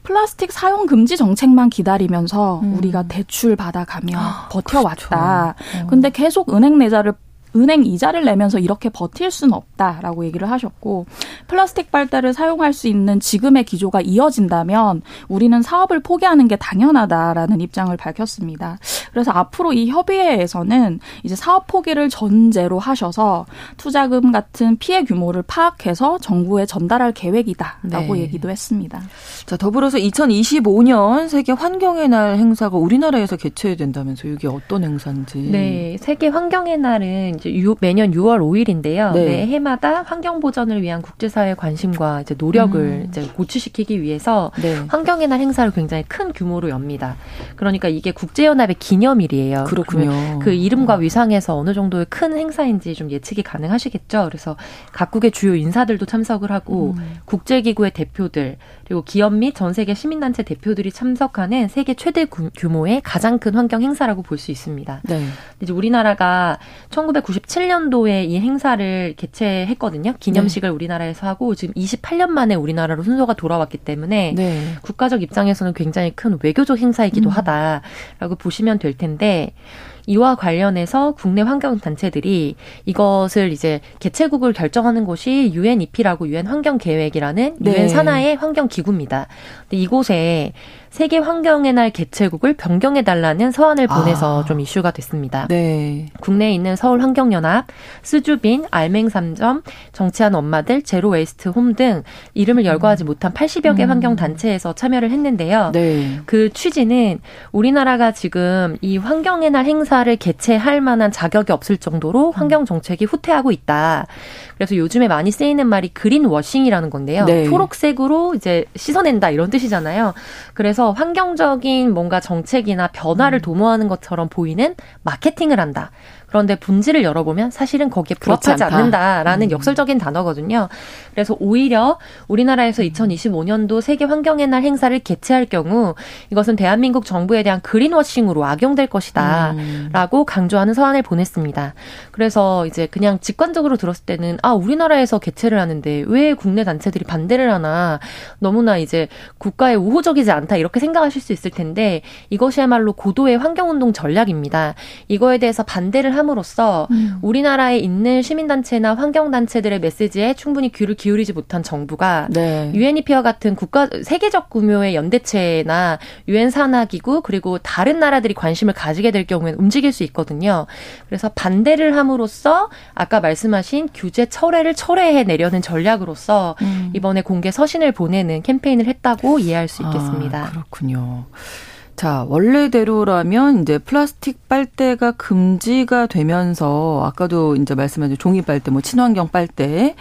플라스틱 사용 금지 정책만 기다리면서 음. 우리가 대출 받아가며 아, 버텨왔다. 그렇죠. 어. 근데 계속 은행 내자를 은행 이자를 내면서 이렇게 버틸 수는 없다라고 얘기를 하셨고 플라스틱 빨대를 사용할 수 있는 지금의 기조가 이어진다면 우리는 사업을 포기하는 게 당연하다라는 입장을 밝혔습니다. 그래서 앞으로 이 협의회에서는 이제 사업 포기를 전제로 하셔서 투자금 같은 피해 규모를 파악해서 정부에 전달할 계획이다라고 네. 얘기도 했습니다. 자, 더불어서 2025년 세계 환경의 날 행사가 우리나라에서 개최된다면서 이게 어떤 행사인지. 네, 세계 환경의 날은 이제 유, 매년 6월 5일인데요. 네. 매 해마다 환경 보전을 위한 국제사회 관심과 이제 노력을 음. 이제 고취시키기 위해서 네. 환경의 날 행사를 굉장히 큰 규모로 엽니다. 그러니까 이게 국제연합의 기념일이에요. 그렇군요. 그 이름과 위상에서 어느 정도의 큰 행사인지 좀 예측이 가능하시겠죠. 그래서 각국의 주요 인사들도 참석을 하고 음. 국제기구의 대표들 그리고 기업 및 전 세계 시민단체 대표들이 참석하는 세계 최대 규모의 가장 큰 환경 행사라고 볼 수 있습니다. 네. 이제 우리나라가 1997년도에 이 행사를 개최했거든요. 기념식을 네. 우리나라에서 하고 지금 28년 만에 우리나라로 순서가 돌아왔기 때문에 네. 국가적 입장에서는 굉장히 큰 외교적 행사이기도 음. 하다라고 보시면 될 텐데 이와 관련해서 국내 환경 단체들이 이것을 이제 개최국을 결정하는 곳이 UNEP라고 유엔 환경 계획이라는 유엔 네. 산하의 환경 기구입니다. 근데 이곳에 세계 환경의 날 개최국을 변경해 달라는 서한을 보내서 아. 좀 이슈가 됐습니다. 네. 국내에 있는 서울 환경연합, 쓰줍인, 알맹상점, 정치하는 엄마들, 제로 웨이스트 홈 등 이름을 열거하지 못한 80여 개 음. 환경 단체에서 참여를 했는데요. 네. 그 취지는 우리나라가 지금 이 환경의 날 행사 회사를 개최할 만한 자격이 없을 정도로 환경 정책이 후퇴하고 있다. 그래서 요즘에 많이 쓰이는 말이 greenwashing이라는 건데요. 네. 초록색으로 이제 씻어낸다 이런 뜻이잖아요. 그래서 환경적인 뭔가 정책이나 변화를 음. 도모하는 것처럼 보이는 마케팅을 한다. 그런데 본질을 열어보면 사실은 거기에 부합하지 않는다라는 음. 역설적인 단어거든요. 그래서 오히려 우리나라에서 2025년도 세계 환경의 날 행사를 개최할 경우 이것은 대한민국 정부에 대한 그린워싱으로 악용될 것이다라고 음. 강조하는 서한을 보냈습니다. 그래서 이제 그냥 직관적으로 들었을 때는 아 우리나라에서 개최를 하는데 왜 국내 단체들이 반대를 하나 너무나 이제 국가에 우호적이지 않다 이렇게 생각하실 수 있을 텐데 이것이야말로 고도의 환경운동 전략입니다. 이거에 대해서 반대를 함으로써 음. 우리나라에 있는 시민단체나 환경단체들의 메시지에 충분히 귀를 기울이지 못한 정부가 네. 유엔이피와 같은 국가 세계적 규모의 연대체나 유엔 산하기구 그리고 다른 나라들이 관심을 가지게 될 경우에는 움직일 수 있거든요. 그래서 반대를 함으로써 아까 말씀하신 규제 철회를 철회해 내려는 전략으로서 음. 이번에 공개 서신을 보내는 캠페인을 했다고 이해할 수 있겠습니다. 아, 그렇군요. 자, 원래대로라면 이제 플라스틱 빨대가 금지가 되면서 아까도 이제 말씀하신 종이 빨대, 뭐 친환경 빨대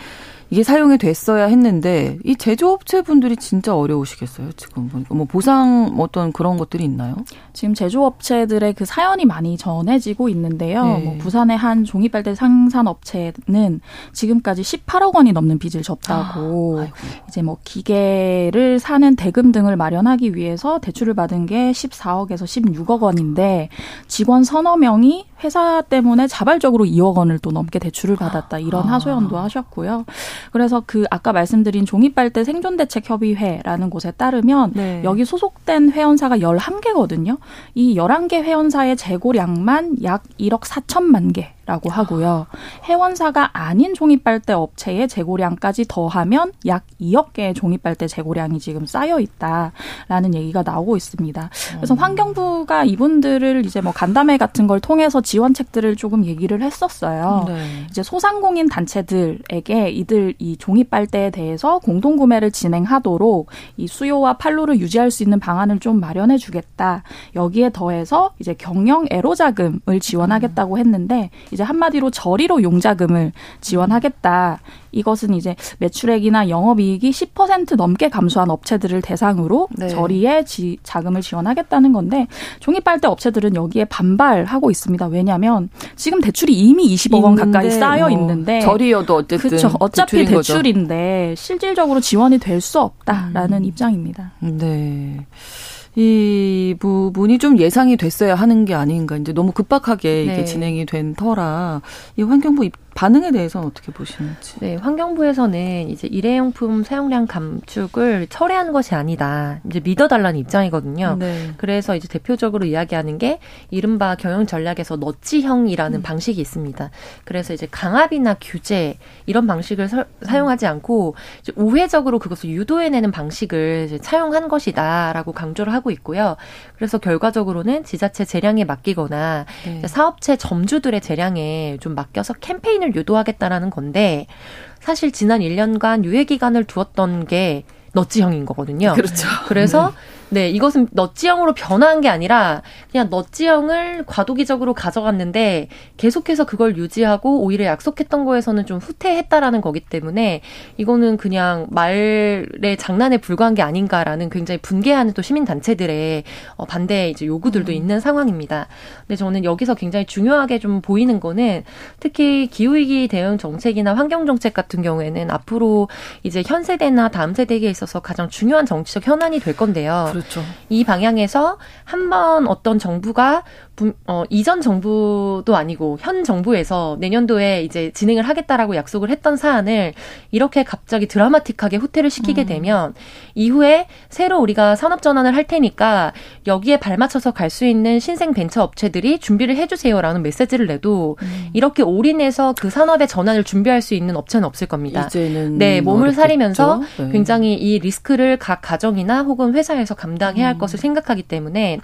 이게 사용이 됐어야 했는데 이 제조업체 분들이 진짜 어려우시겠어요. 지금 보니까 뭐 보상 어떤 그런 것들이 있나요? 지금 제조업체들의 그 사연이 많이 전해지고 있는데요. 네. 뭐 부산의 한 종이빨대 상산업체는 지금까지 18억 원이 넘는 빚을 졌다고 아, 이제 뭐 기계를 사는 대금 등을 마련하기 위해서 대출을 받은 게 14억에서 16억 원인데 직원 서너 명이 회사 때문에 자발적으로 2억 원을 또 넘게 대출을 받았다 이런 아. 하소연도 하셨고요. 그래서 그 아까 말씀드린 종이빨대 생존대책협의회라는 곳에 따르면 네. 여기 소속된 회원사가 11개거든요. 이 11개 회원사의 재고량만 약 1억 4천만 개. 라고 하고요. 회원사가 아닌 종이빨대 업체의 재고량까지 더하면 약 2억 개의 종이빨대 재고량이 지금 쌓여 있다라는 얘기가 나오고 있습니다. 그래서 음. 환경부가 이분들을 이제 뭐 간담회 같은 걸 통해서 지원책들을 조금 얘기를 했었어요. 네. 이제 소상공인 단체들에게 이들 이 종이빨대에 대해서 공동 구매를 진행하도록 이 수요와 판로를 유지할 수 있는 방안을 좀 마련해 주겠다. 여기에 더해서 이제 경영 애로 자금을 지원하겠다고 했는데 이제 한마디로 저리로 용자금을 지원하겠다. 이것은 이제 매출액이나 영업이익이 10% 넘게 감소한 업체들을 대상으로 네. 저리에 지, 자금을 지원하겠다는 건데 종이빨대 업체들은 여기에 반발하고 있습니다. 왜냐하면 지금 대출이 이미 20억 원 가까이 쌓여 뭐 있는데 저리여도 어쨌든 그렇죠. 어차피 대출인데 거죠. 실질적으로 지원이 될 수 없다라는 음. 입장입니다. 네. 이 부분이 좀 예상이 됐어야 하는 게 아닌가. 이제 너무 급박하게 이게 네. 진행이 된 터라 이 환경부 입 반응에 대해서는 어떻게 보시는지? 네, 환경부에서는 이제 일회용품 사용량 감축을 철회한 것이 아니다. 이제 믿어달라는 입장이거든요. 네. 그래서 이제 대표적으로 이야기하는 게 이른바 경영 전략에서 너찌형이라는 음. 방식이 있습니다. 그래서 이제 강압이나 규제 이런 방식을 서, 사용하지 않고 우회적으로 그것을 유도해내는 방식을 이제 차용한 것이다라고 강조를 하고 있고요. 그래서 결과적으로는 지자체 재량에 맡기거나 네. 사업체 점주들의 재량에 좀 맡겨서 캠페인을 확산을 유도하겠다라는 건데 사실 지난 1년간 유예 기간을 두었던 게 너지형인 거거든요. 그렇죠. 그래서 네. 네, 이것은 넛지형으로 변화한 게 아니라 그냥 넛지형을 과도기적으로 가져갔는데 계속해서 그걸 유지하고 오히려 약속했던 거에서는 좀 후퇴했다라는 거기 때문에 이거는 그냥 말의 장난에 불과한 게 아닌가라는 굉장히 분개하는 또 시민 단체들의 어, 반대 이제 요구들도 음. 있는 상황입니다. 근데 저는 여기서 굉장히 중요하게 좀 보이는 거는 특히 기후 위기 대응 정책이나 환경 정책 같은 경우에는 앞으로 이제 현 세대나 다음 세대에 있어서 가장 중요한 정치적 현안이 될 건데요. 그렇죠. 이 방향에서 한번 어떤 정부가 어, 이전 정부도 아니고 현 정부에서 내년도에 이제 진행을 하겠다라고 약속을 했던 사안을 이렇게 갑자기 드라마틱하게 후퇴를 시키게 음. 되면 이후에 새로 우리가 산업 전환을 할 테니까 여기에 발맞춰서 갈 수 있는 신생 벤처 업체들이 준비를 해주세요라는 메시지를 내도 음. 이렇게 올인해서 그 산업의 전환을 준비할 수 있는 업체는 없을 겁니다. 이제는 네, 몸을 어렵겠죠? 사리면서 네. 굉장히 이 리스크를 각 가정이나 혹은 회사에서 감당해야 할 음. 것을 생각하기 때문에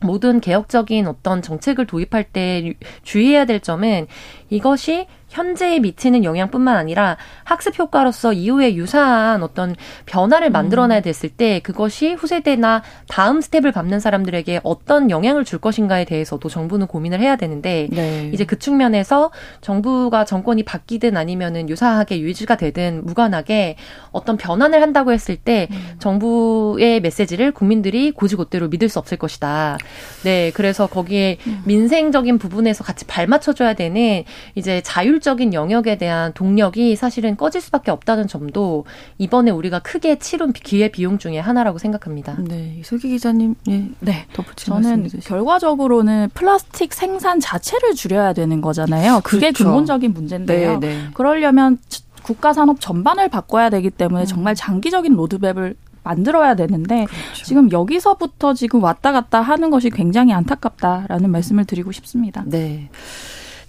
모든 개혁적인 어떤 정책을 도입할 때 주의해야 될 점은 이것이 현재에 미치는 영향뿐만 아니라 학습 효과로서 이후에 유사한 어떤 변화를 만들어내야 됐을 때 그것이 후세대나 다음 스텝을 밟는 사람들에게 어떤 영향을 줄 것인가에 대해서도 정부는 고민을 해야 되는데 네. 이제 그 측면에서 정부가 정권이 바뀌든 아니면은 유사하게 유지가 되든 무관하게 어떤 변환을 한다고 했을 때 음. 정부의 메시지를 국민들이 고지고대로 믿을 수 없을 것이다. 네, 그래서 거기에 음. 민생적인 부분에서 같이 발맞춰줘야 되는 이제 자율 적인 영역에 대한 동력이 사실은 꺼질 수밖에 없다는 점도 이번에 우리가 크게 치른 기회 비용 중에 하나라고 생각합니다. 네, 이슬기 기자님, 예, 네, 덧붙이는 저는 결과적으로는 플라스틱 생산 자체를 줄여야 되는 거잖아요. 그게 그렇죠. 근본적인 문제인데요. 네, 네. 그러려면 국가 산업 전반을 바꿔야 되기 때문에 음. 정말 장기적인 로드맵을 만들어야 되는데 그렇죠. 지금 여기서부터 지금 왔다 갔다 하는 것이 굉장히 안타깝다라는 말씀을 드리고 싶습니다. 네.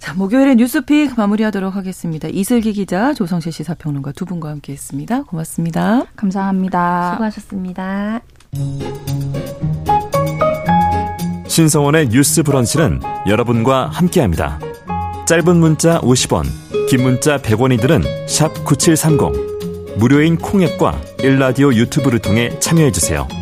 자, 목요일에 뉴스픽 마무리하도록 하겠습니다. 이슬기 기자, 조성실 시사평론가 두 분과 함께했습니다. 고맙습니다. 감사합니다. 수고하셨습니다. 신성원의 뉴스 브런치는 여러분과 함께합니다. 짧은 문자 50원, 긴 문자 100원이들은 9730. 무료인 콩앱과 일라디오 유튜브를 통해 참여해주세요.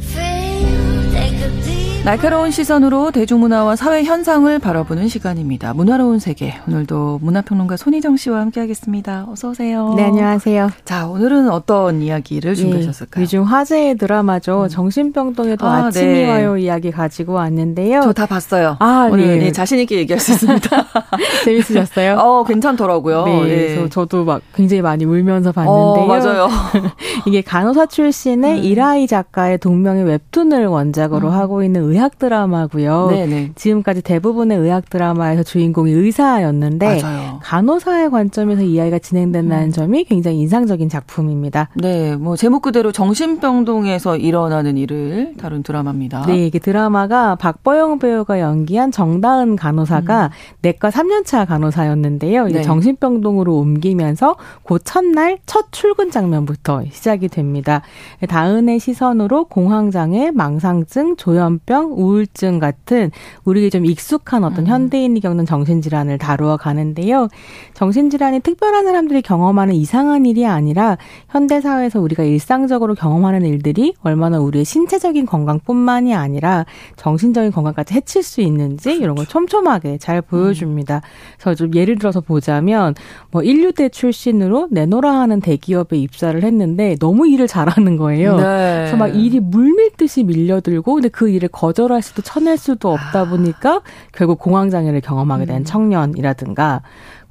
날카로운 시선으로 대중문화와 사회 현상을 바라보는 시간입니다. 문화로운 세계. 오늘도 문화평론가 손희정 씨와 함께하겠습니다. 어서 오세요. 네, 안녕하세요. 자, 오늘은 어떤 이야기를 준비하셨을까요? 예, 요즘 화제의 드라마죠. 음. 정신병동에도 아, 아침이 네. 와요 이야기 가지고 왔는데요. 저 다 봤어요. 아, 오늘 네. 네, 자신 있게 얘기할 수 있습니다. 재밌으셨어요? 어, 괜찮더라고요. 네, 네. 그래서 저도 막 굉장히 많이 울면서 봤는데요. 어, 맞아요. 이게 간호사 출신의 음. 이라이 작가의 동명의 웹툰을 원작으로 음. 하고 있는 의학 드라마고요. 네네. 지금까지 대부분의 의학 드라마에서 주인공이 의사였는데 맞아요. 간호사의 관점에서 이야기가 진행된다는 음. 점이 굉장히 인상적인 작품입니다. 네, 뭐 제목 그대로 정신병동에서 일어나는 일을 다룬 드라마입니다. 네, 이게 드라마가 박보영 배우가 연기한 정다은 간호사가 음. 내과 3년차 간호사였는데요. 네. 정신병동으로 옮기면서 그 첫날 첫 출근 장면부터 시작이 됩니다. 다은의 시선으로 공황장애, 망상증, 조현병 우울증, 우울증 같은 우리에게 좀 익숙한 어떤 음. 현대인이 겪는 정신질환을 다루어 가는데요. 정신질환이 특별한 사람들이 경험하는 이상한 일이 아니라 현대사회에서 우리가 일상적으로 경험하는 일들이 얼마나 우리의 신체적인 건강뿐만이 아니라 정신적인 건강까지 해칠 수 있는지 그렇죠. 이런 걸 촘촘하게 잘 보여줍니다. 그래서 좀 예를 들어서 보자면 뭐 인류대 출신으로 내노라 하는 대기업에 입사를 했는데 너무 일을 잘하는 거예요. 네. 그래서 막 일이 물밀듯이 밀려들고 근데 그 일을 거절 조절할 수도 쳐낼 수도 없다 아. 보니까 결국 공황장애를 경험하게 된 음. 청년이라든가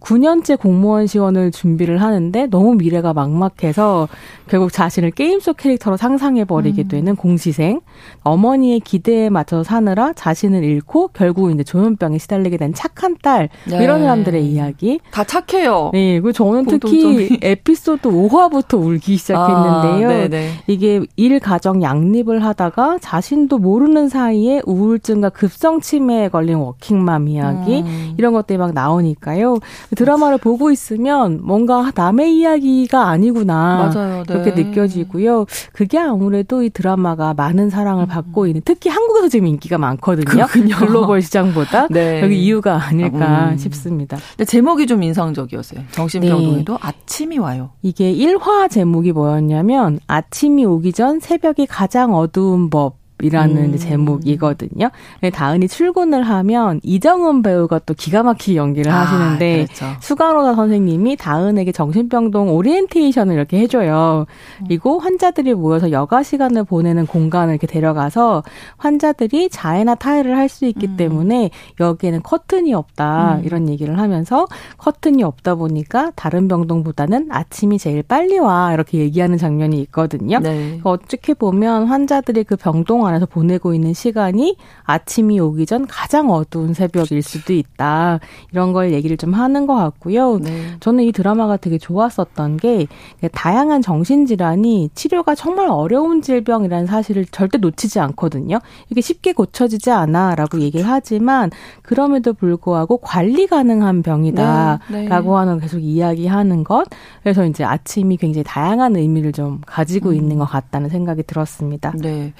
9년째 공무원 시원을 준비를 하는데 너무 미래가 막막해서 결국 자신을 게임 속 캐릭터로 상상해 버리게 음. 되는 공시생 어머니의 기대에 맞춰서 사느라 자신을 잃고 결국 이제 조현병에 시달리게 된 착한 딸 네. 이런 사람들의 이야기 다 착해요. 네, 그리고 저는 특히 에피소드 5화부터 울기 시작했는데요. 아, 이게 일 가정 양립을 하다가 자신도 모르는 사이에 우울증과 급성 치매에 걸린 워킹맘 이야기 음. 이런 것들이 막 나오니까요. 드라마를 보고 있으면 뭔가 남의 이야기가 아니구나. 맞아요. 네. 그렇게 느껴지고요. 그게 아무래도 이 드라마가 많은 사랑을 음. 받고 있는 특히 한국에서 지금 인기가 많거든요. 그렇군요. 글로벌 시장보다. 네. 여기 이유가 아닐까 음. 싶습니다. 근데 제목이 좀 인상적이었어요. 정신병동에도 네. 아침이 와요. 이게 1화 제목이 뭐였냐면 아침이 오기 전 새벽이 가장 어두운 법 이라는 음. 제목이거든요. 다은이 출근을 하면 이정은 배우가 또 기가 막히게 연기를 아, 하시는데 그렇죠. 수간호사 선생님이 다은에게 정신병동 오리엔테이션을 이렇게 해줘요. 그리고 환자들이 모여서 여가 시간을 보내는 공간을 이렇게 데려가서 환자들이 자해나 타해를 할 수 있기 음. 때문에 여기에는 커튼이 없다 음. 이런 얘기를 하면서 커튼이 없다 보니까 다른 병동보다는 아침이 제일 빨리 와 이렇게 얘기하는 장면이 있거든요. 네. 어떻게 보면 환자들이 그 병동 안에서 보내고 있는 시간이 아침이 오기 전 가장 어두운 새벽일 수도 있다. 이런 걸 얘기를 좀 하는 것 같고요. 네. 저는 이 드라마가 되게 좋았었던 게 다양한 정신질환이 치료가 정말 어려운 질병이라는 사실을 절대 놓치지 않거든요. 이게 쉽게 고쳐지지 않아 라고 얘기를 하지만 그럼에도 불구하고 관리 가능한 병이다라고 네, 네. 하는 계속 이야기하는 것. 그래서 이제 아침이 굉장히 다양한 의미를 좀 가지고 음. 있는 것 같다는 생각이 들었습니다. 네.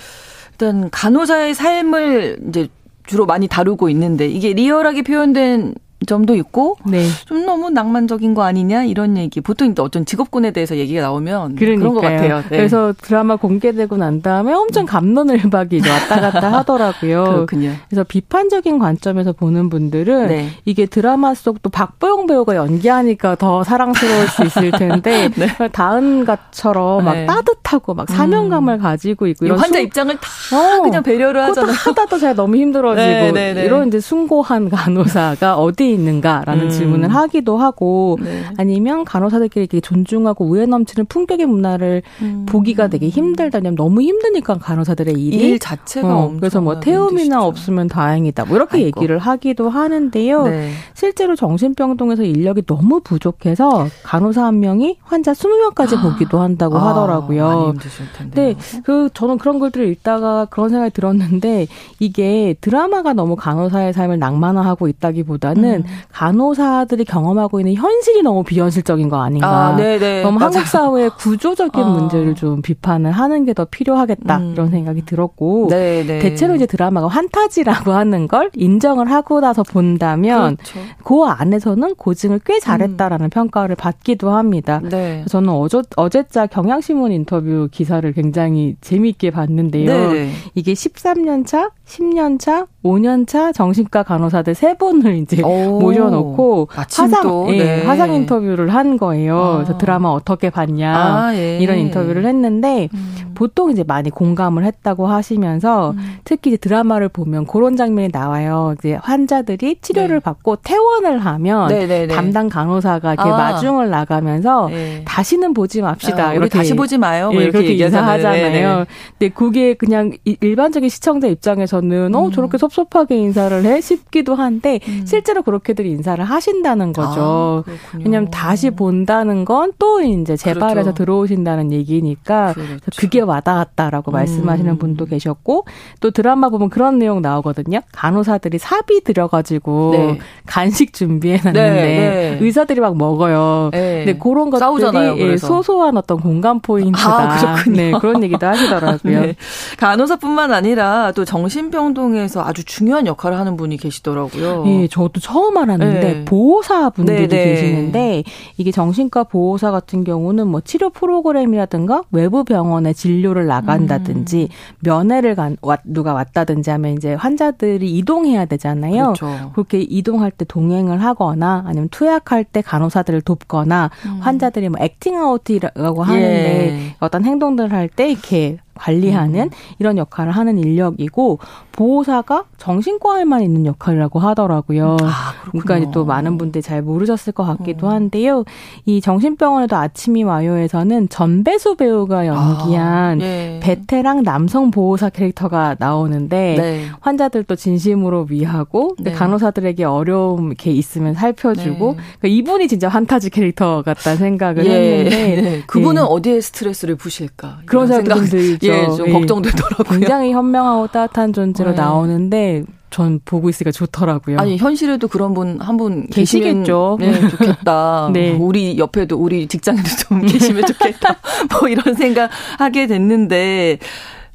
일단 간호사의 삶을 이제 주로 많이 다루고 있는데 이게 리얼하게 표현된 점도 있고 네. 좀 너무 낭만적인 거 아니냐 이런 얘기 보통 어떤 직업군에 대해서 얘기가 나오면 그러니까요. 그런 것 같아요. 네. 그래서 드라마 공개되고 난 다음에 엄청 감론을박이 왔다 갔다 하더라고요. 그렇군요. 그래서 비판적인 관점에서 보는 분들은 네. 이게 드라마 속 또 박보영 배우가 연기하니까 더 사랑스러울 수 있을 텐데 네. 다은가처럼 막 네. 따뜻하고 막 사명감을 음. 가지고 있고 이런 환자 수... 입장을 다 어, 그냥 배려를 하잖아요. 하다도 제가 너무 힘들어지고 네, 네, 이런 이제 숭고한 간호사가 어디 있는가라는 음. 질문을 하기도 하고 네. 아니면 간호사들끼리 이렇게 존중하고 우애 넘치는 품격의 문화를 음. 보기가 되게 힘들다면 너무 힘드니까 간호사들의 일이 일 자체가 어, 그래서 뭐 태움이나 없으면 다행이다 뭐 이렇게 아이고. 얘기를 하기도 하는데요. 네. 실제로 정신병동에서 인력이 너무 부족해서 간호사 한 명이 환자 20명까지 아. 보기도 한다고 아, 하더라고요. 많이 힘드실 텐데. 네, 그 저는 그런 것들을 읽다가 그런 생각이 들었는데 이게 드라마가 너무 간호사의 삶을 낭만화하고 있다기보다는 음. 간호사들이 경험하고 있는 현실이 너무 비현실적인 거 아닌가. 아, 네네. 네. 너무 한국 사회의 구조적인 아. 문제를 좀 비판을 하는 게 더 필요하겠다 음. 이런 생각이 들었고 네네. 네. 대체로 이제 드라마가 환타지라고 하는 걸 인정을 하고 나서 본다면 그렇죠. 그 안에서는 고증을 꽤 잘했다라는 음. 평가를 받기도 합니다. 네. 저는 어제 어제자 경향신문 인터뷰 기사를 굉장히 재미있게 봤는데요. 네 이게 13년 차, 10년 차, 5년 차 정신과 간호사들 세 분을 이제 모셔놓고 화상 예, 네. 화상 인터뷰를 한 거예요. 아. 그래서 드라마 어떻게 봤냐 아, 예. 이런 인터뷰를 했는데 음. 보통 이제 많이 공감을 했다고 하시면서 음. 특히 이제 드라마를 보면 그런 장면이 나와요. 이제 환자들이 치료를 네. 받고 퇴원을 하면 네네네. 네, 네. 담당 간호사가 이렇게 아. 마중을 나가면서 네. 다시는 보지 맙시다. 아, 이렇게 다시 보지 마요. 뭐 예, 이렇게 인사하잖아요. 근데 그게 그냥 일반적인 시청자 입장에서는 어, 음. 어 저렇게 섭섭하게 인사를 해 싶기도 한데 음. 실제로 그렇게 들 인사를 하신다는 거죠. 아, 왜냐하면 다시 본다는 건 또 이제 재발해서 그렇죠. 들어오신다는 얘기니까 그렇죠. 그게 와닿았다라고 음. 말씀하시는 분도 계셨고 또 드라마 보면 그런 내용 나오거든요. 간호사들이 사비 들여가지고 네. 간식 준비해놨는데 네, 네. 의사들이 막 먹어요. 네. 근데 그런 것들이 싸우잖아요, 예, 소소한 어떤 공감 포인트다. 아, 네, 그런 얘기도 하시더라고요. 네. 간호사뿐만 아니라 또 정신병동에서 아주 중요한 역할을 하는 분이 계시더라고요. 예, 저도 처음 알았는데 네. 보호사 분들이 네, 계시는데 이게 정신과 보호사 같은 경우는 뭐 치료 프로그램이라든가 외부 병원에 진료 진료를 나간다든지 음. 면회를 간 누가 왔다든지 하면 이제 환자들이 이동해야 되잖아요. 그렇죠. 그렇게 이동할 때 동행을 하거나 아니면 투약할 때 간호사들을 돕거나 음. 환자들이 뭐 acting out이라고 하는데 예. 어떤 행동들을 할 때 이렇게 관리하는 음. 이런 역할을 하는 인력이고 보호사가 정신과에만 있는 역할이라고 하더라고요. 아, 그러니까 또 많은 분들이 잘 모르셨을 것 같기도 음. 한데요. 이 정신병원에도 아침이 와요에서는 전배수 배우가 연기한 아, 예. 베테랑 남성 보호사 캐릭터가 나오는데 네. 환자들도 진심으로 위하고 네. 간호사들에게 어려움 이렇게 있으면 살펴주고 네. 그러니까 이분이 진짜 환타지 캐릭터 같다는 생각을 예. 했는데 네. 그분은 어디에 스트레스를 푸실까 그런 생각도 들 죠. 예, 좀 예. 걱정되더라고요. 굉장히 현명하고 따뜻한 존재로 네. 나오는데 전 보고 있으니까 좋더라고요. 아니 현실에도 그런 분 한 분 계시겠죠. 네, 좋겠다. 네. 뭐 우리 옆에도 우리 직장에도 좀 계시면 좋겠다. 뭐 이런 생각 하게 됐는데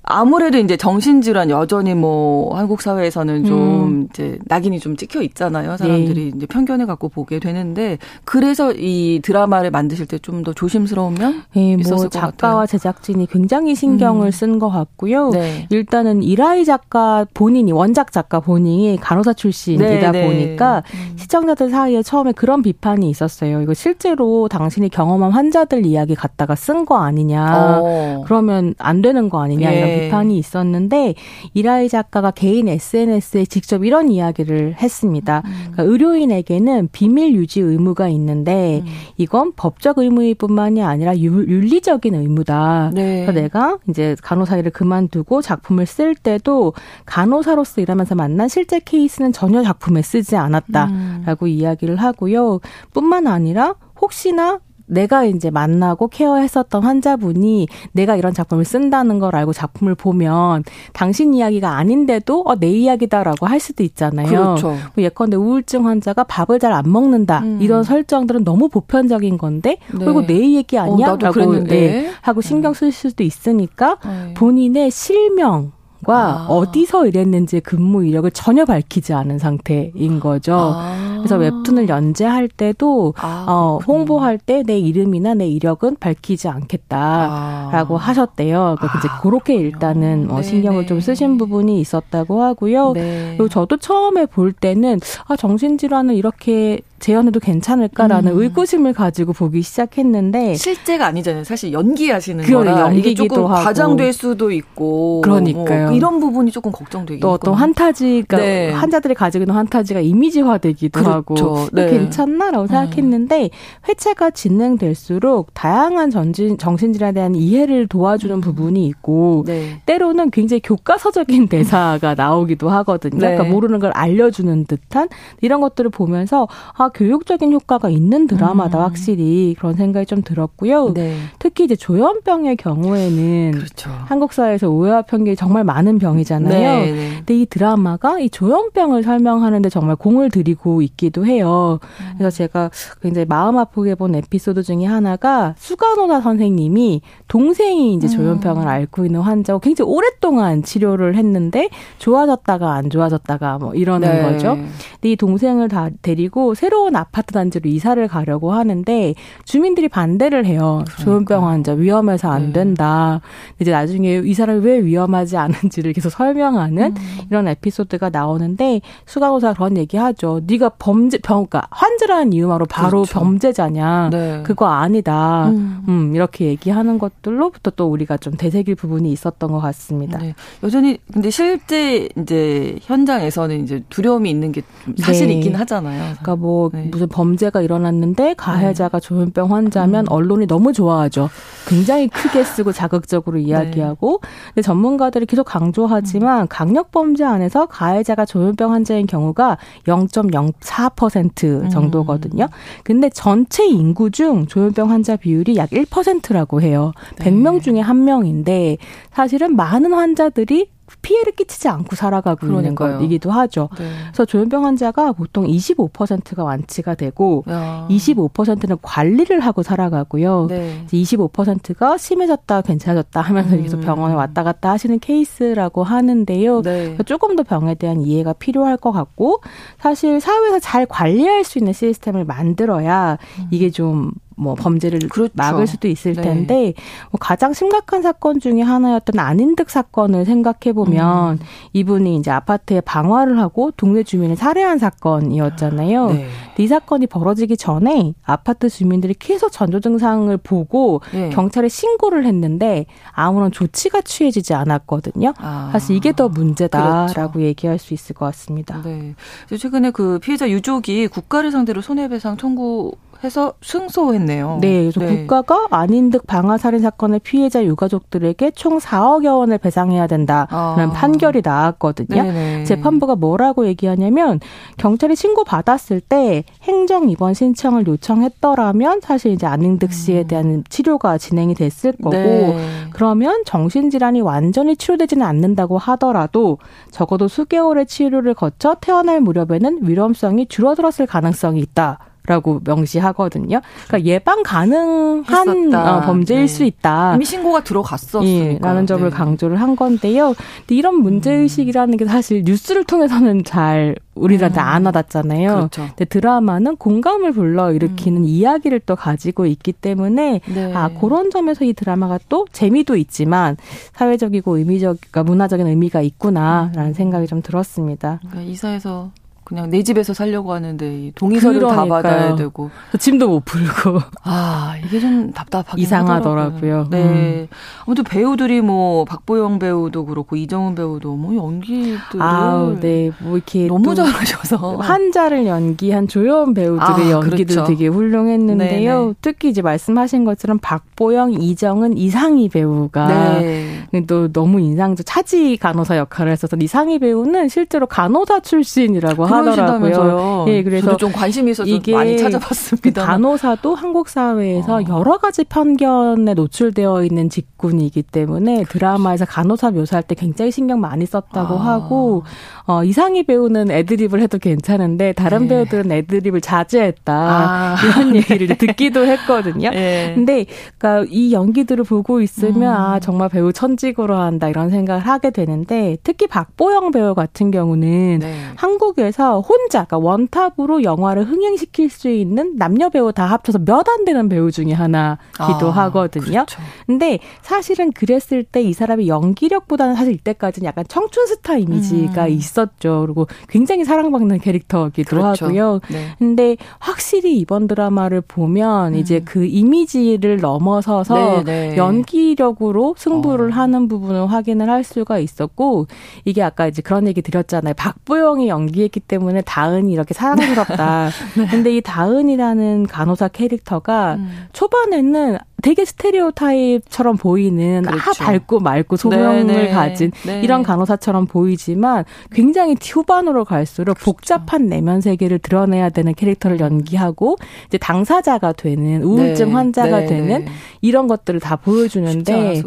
아무래도 이제 정신질환 여전히 뭐 한국 사회에서는 좀 음. 이제 낙인이 좀 찍혀 있잖아요. 사람들이 네. 이제 편견을 갖고 보게 되는데 그래서 이 드라마를 만드실 때 좀 더 조심스러운 면 네, 뭐 작가와 제작진이 굉장히 신경을 음. 쓴것 같고요. 네. 일단은 이라이 작가 본인이 원작 작가 본인이 간호사 출신이다 네, 네. 보니까 음. 시청자들 사이에 처음에 그런 비판이 있었어요. 이거 실제로 당신이 경험한 환자들 이야기 갖다가 쓴 거 아니냐. 어. 그러면 안 되는 거 아니냐 이런 예. 네. 비판이 있었는데 이라이 작가가 개인 SNS에 직접 이런 이야기를 했습니다. 음. 그러니까 의료인에게는 비밀 유지 의무가 있는데 음. 이건 법적 의무뿐만이 아니라 윤리적인 의무다. 네. 그래서 내가 이제 간호사 일을 그만두고 작품을 쓸 때도 간호사로서 일하면서 만난 실제 케이스는 전혀 작품에 쓰지 않았다라고 음. 이야기를 하고요. 뿐만 아니라 혹시나 내가 이제 만나고 케어했었던 환자분이 내가 이런 작품을 쓴다는 걸 알고 작품을 보면 당신 이야기가 아닌데도 어, 내 이야기다라고 할 수도 있잖아요. 그렇죠. 뭐 예컨대 우울증 환자가 밥을 잘 안 먹는다 음. 이런 설정들은 너무 보편적인 건데 네. 그리고 내 얘기 아니야라고 어, 네, 하고 신경 쓸 수도 있으니까 네. 본인의 실명 과 아. 어디서 일했는지 근무 이력을 전혀 밝히지 않은 상태인 거죠. 아. 그래서 웹툰을 연재할 때도 아, 어, 홍보할 때 내 이름이나 내 이력은 밝히지 않겠다라고 아. 하셨대요. 그러니까 이제 아, 그렇게 일단은 어, 신경을 좀 쓰신 부분이 있었다고 하고요. 네. 그리고 저도 처음에 볼 때는 아 정신질환을 이렇게 재현해도 괜찮을까라는 음. 의구심을 가지고 보기 시작했는데 실제가 아니잖아요. 사실 연기하시는 거라 연기기도 조금 하고. 과장될 수도 있고 그러니까요. 뭐 이런 부분이 조금 걱정되긴 또 어떤 환타지가 네. 환자들이 가지고 있는 환타지가 이미지화되기도 그렇죠. 하고 네. 괜찮나라고 생각했는데 음. 회차가 진행될수록 다양한 전진 정신질환에 대한 이해를 도와주는 음. 부분이 있고 네. 때로는 굉장히 교과서적인 대사가 나오기도 하거든요. 네. 그러니까 모르는 걸 알려주는 듯한 이런 것들을 보면서 아 교육적인 효과가 있는 드라마다 음. 확실히 그런 생각이 좀 들었고요. 네. 특히 이제 조현병의 경우에는 그렇죠. 한국 사회에서 오해와 편견이 정말 많은 병이잖아요. 네, 네. 근데 이 드라마가 이 조현병을 설명하는데 정말 공을 들이고 있기도 해요. 음. 그래서 제가 굉장히 마음 아프게 본 에피소드 중에 하나가 수간호사 선생님이 동생이 이제 조현병을 음. 앓고 있는 환자고 굉장히 오랫동안 치료를 했는데 좋아졌다가 안 좋아졌다가 뭐 이러는 네. 거죠. 근데 이 동생을 다 데리고 새로 새로운 아파트 단지로 이사를 가려고 하는데 주민들이 반대를 해요. 그러니까. 조현병 환자 위험해서 안 네. 된다. 이제 나중에 이 사람이 왜 위험하지 않은지를 계속 설명하는 음. 이런 에피소드가 나오는데 수강호사 그런 얘기하죠. 네가 범죄 병 그러니까 환자라는 이유만으로 바로 그렇죠. 범죄자냐? 네. 그거 아니다. 음. 음. 이렇게 얘기하는 것들로부터 또 우리가 좀 되새길 부분이 있었던 것 같습니다. 네. 여전히 근데 실제 이제 현장에서는 이제 두려움이 있는 게 사실 네. 있긴 하잖아요. 그러니까 뭐 네. 무슨 범죄가 일어났는데 가해자가 네. 조현병 환자면 음. 언론이 너무 좋아하죠. 굉장히 크게 쓰고 자극적으로 이야기하고 네. 근데 전문가들이 계속 강조하지만 음. 강력 범죄 안에서 가해자가 조현병 환자인 경우가 0.04% 음. 정도거든요. 근데 전체 인구 중 조현병 환자 비율이 약 1%라고 해요. 네. 100명 중에 한 명인데 사실은 많은 환자들이 피해를 끼치지 않고 살아가고 그러니까요. 있는 것이기도 하죠. 네. 그래서 조현병 환자가 보통 25%가 완치가 되고 야. 25%는 관리를 하고 살아가고요. 네. 25%가 심해졌다 괜찮아졌다 하면서 음. 계속 병원에 왔다 갔다 하시는 케이스라고 하는데요. 네. 조금 더 병에 대한 이해가 필요할 것 같고 사실 사회에서 잘 관리할 수 있는 시스템을 만들어야 음. 이게 좀 뭐 범죄를 그렇죠. 막을 수도 있을 네. 텐데 네. 뭐 가장 심각한 사건 중에 하나였던 안인득 사건을 생각해 보면 음. 이분이 이제 아파트에 방화를 하고 동네 주민을 살해한 사건이었잖아요. 네. 이 사건이 벌어지기 전에 아파트 주민들이 계속 전조 증상을 보고 네. 경찰에 신고를 했는데 아무런 조치가 취해지지 않았거든요. 아. 사실 이게 더 문제다라고 그렇죠. 얘기할 수 있을 것 같습니다. 네. 최근에 그 피해자 유족이 국가를 상대로 손해배상 청구 해서 승소했네요. 네, 그래서 네. 국가가 아닌 듯 방화 살인 사건의 피해자 유가족들에게 총 4억여 원을 배상해야 된다는 아. 판결이 나왔거든요. 네네. 재판부가 뭐라고 얘기하냐면 경찰이 신고 받았을 때 행정 입원 신청을 요청했더라면 사실 이제 안인득 씨에 음. 대한 치료가 진행이 됐을 거고 네. 그러면 정신 질환이 완전히 치료되지는 않는다고 하더라도 적어도 수개월의 치료를 거쳐 태어날 무렵에는 위험성이 줄어들었을 가능성이 있다. 라고 명시하거든요. 그러니까 예방 가능한 어, 범죄일 네. 수 있다. 이미 신고가 들어갔었으니까. 예, 라는 점을 네. 강조를 한 건데요. 근데 이런 문제 의식이라는 게 사실 뉴스를 통해서는 잘 우리한테 음. 안 와닿잖아요. 그렇죠. 근데 드라마는 공감을 불러일으키는 음. 이야기를 또 가지고 있기 때문에 네. 아 그런 점에서 이 드라마가 또 재미도 있지만 사회적이고 의미적, 그러니까 문화적인 의미가 있구나라는 음. 생각이 좀 들었습니다. 그러니까 이사에서 그냥 내 집에서 살려고 하는데 동의서를 그러니까요. 다 받아야 되고 짐도 못 풀고 아 이게 좀 답답하긴 이상하더라고요. 하더라고요. 네 음. 아무튼 배우들이 뭐 박보영 배우도 그렇고 이정은 배우도 뭐 연기들 아, 네. 뭐 이렇게 너무 잘하셔서 한자를 연기한 조연 배우들의 아, 연기도 그렇죠. 되게 훌륭했는데요. 네네. 특히 이제 말씀하신 것처럼 박보영, 이정은, 이상희 배우가 네. 또 너무 인상적 차지 간호사 역할을 했어서 이상희 배우는 실제로 간호사 출신이라고 하더라고요. 예, 그래서 좀 관심이 있어서 이게 많이 찾아봤습니다. 간호사도 한국 사회에서 어. 여러 가지 편견에 노출되어 있는 직군이기 때문에. 드라마에서 간호사 묘사할 때 굉장히 신경 많이 썼다고 아. 하고 어, 이상희 배우는 애드립을 해도 괜찮은데 다른 네. 배우들은 애드립을 자제했다 아. 이런 얘기를 듣기도 했거든요. 네. 근데 그러니까 이 연기들을 보고 있으면 음. 아 정말 배우 천직으로 한다 이런 생각을 하게 되는데 특히 박보영 배우 같은 경우는 네. 한국에서 혼자 그러니까 원탑으로 영화를 흥행시킬 수 있는 남녀 배우 다 합쳐서 몇 안 되는 배우 중에 하나기도 아, 하거든요. 그렇죠. 근데 사실은 그랬을 때 이 사람이 연기력보다는 사실 이때까지는 약간 청춘 스타 이미지가 음. 있 었죠. 그리고 굉장히 사랑받는 캐릭터기도 그렇죠. 하고요. 네. 근데 확실히 이번 드라마를 보면 음. 이제 그 이미지를 넘어서서 네, 네. 연기력으로 승부를 어. 하는 부분을 확인을 할 수가 있었고 이게 아까 이제 그런 얘기 드렸잖아요. 박보영이 연기했기 때문에 다은이 이렇게 사랑스럽다. 네. 근데 이 다은이라는 간호사 캐릭터가 음. 초반에는 되게 스테레오 타입처럼 보이는 아, 그렇죠. 아 밝고 맑고 소명을 네네. 가진 네. 이런 간호사처럼 보이지만 굉장히 후반으로 갈수록 그렇죠. 복잡한 내면 세계를 드러내야 되는 캐릭터를 연기하고 이제 당사자가 되는 우울증 네. 환자가 네. 되는 이런 것들을 다 보여주는데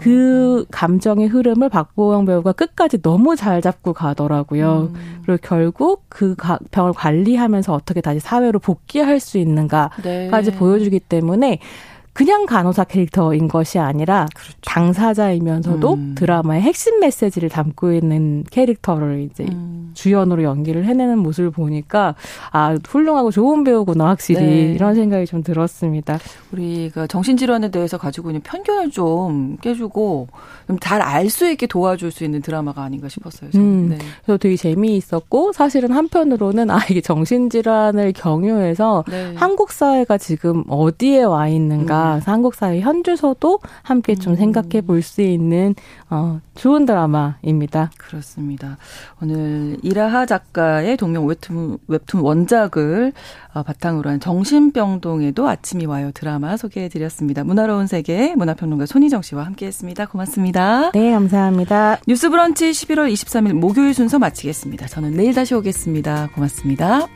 그 감정의 흐름을 박보영 배우가 끝까지 너무 잘 잡고 가더라고요. 음. 그리고 결국 그 병을 관리하면서 어떻게 다시 사회로 복귀할 수 있는가까지 네. 보여주기 때문에 그냥 간호사 캐릭터인 것이 아니라 그렇죠. 당사자이면서도 음. 드라마의 핵심 메시지를 담고 있는 캐릭터를 이제 음. 주연으로 연기를 해내는 모습을 보니까 아 훌륭하고 좋은 배우구나 확실히 네. 이런 생각이 좀 들었습니다. 우리가 정신질환에 대해서 가지고 있는 편견을 좀 깨주고 좀 잘 알 수 있게 도와줄 수 있는 드라마가 아닌가 싶었어요. 음. 네. 그래서 되게 재미있었고 사실은 한편으로는 아 이게 정신질환을 경유해서 네. 한국 사회가 지금 어디에 와 있는가 음. 한국 사회 현주소도 함께 좀 음. 생각해 볼 수 있는 어, 좋은 드라마입니다. 그렇습니다. 오늘 이라하 작가의 동명 웹툰, 웹툰 원작을 어, 바탕으로 한 정신병동에도 아침이 와요 드라마 소개해 드렸습니다. 문화로운 세계 문화평론가 손희정 씨와 함께 했습니다. 고맙습니다. 네, 감사합니다. 뉴스 브런치 11월 23일 목요일 순서 마치겠습니다. 저는 내일 다시 오겠습니다. 고맙습니다.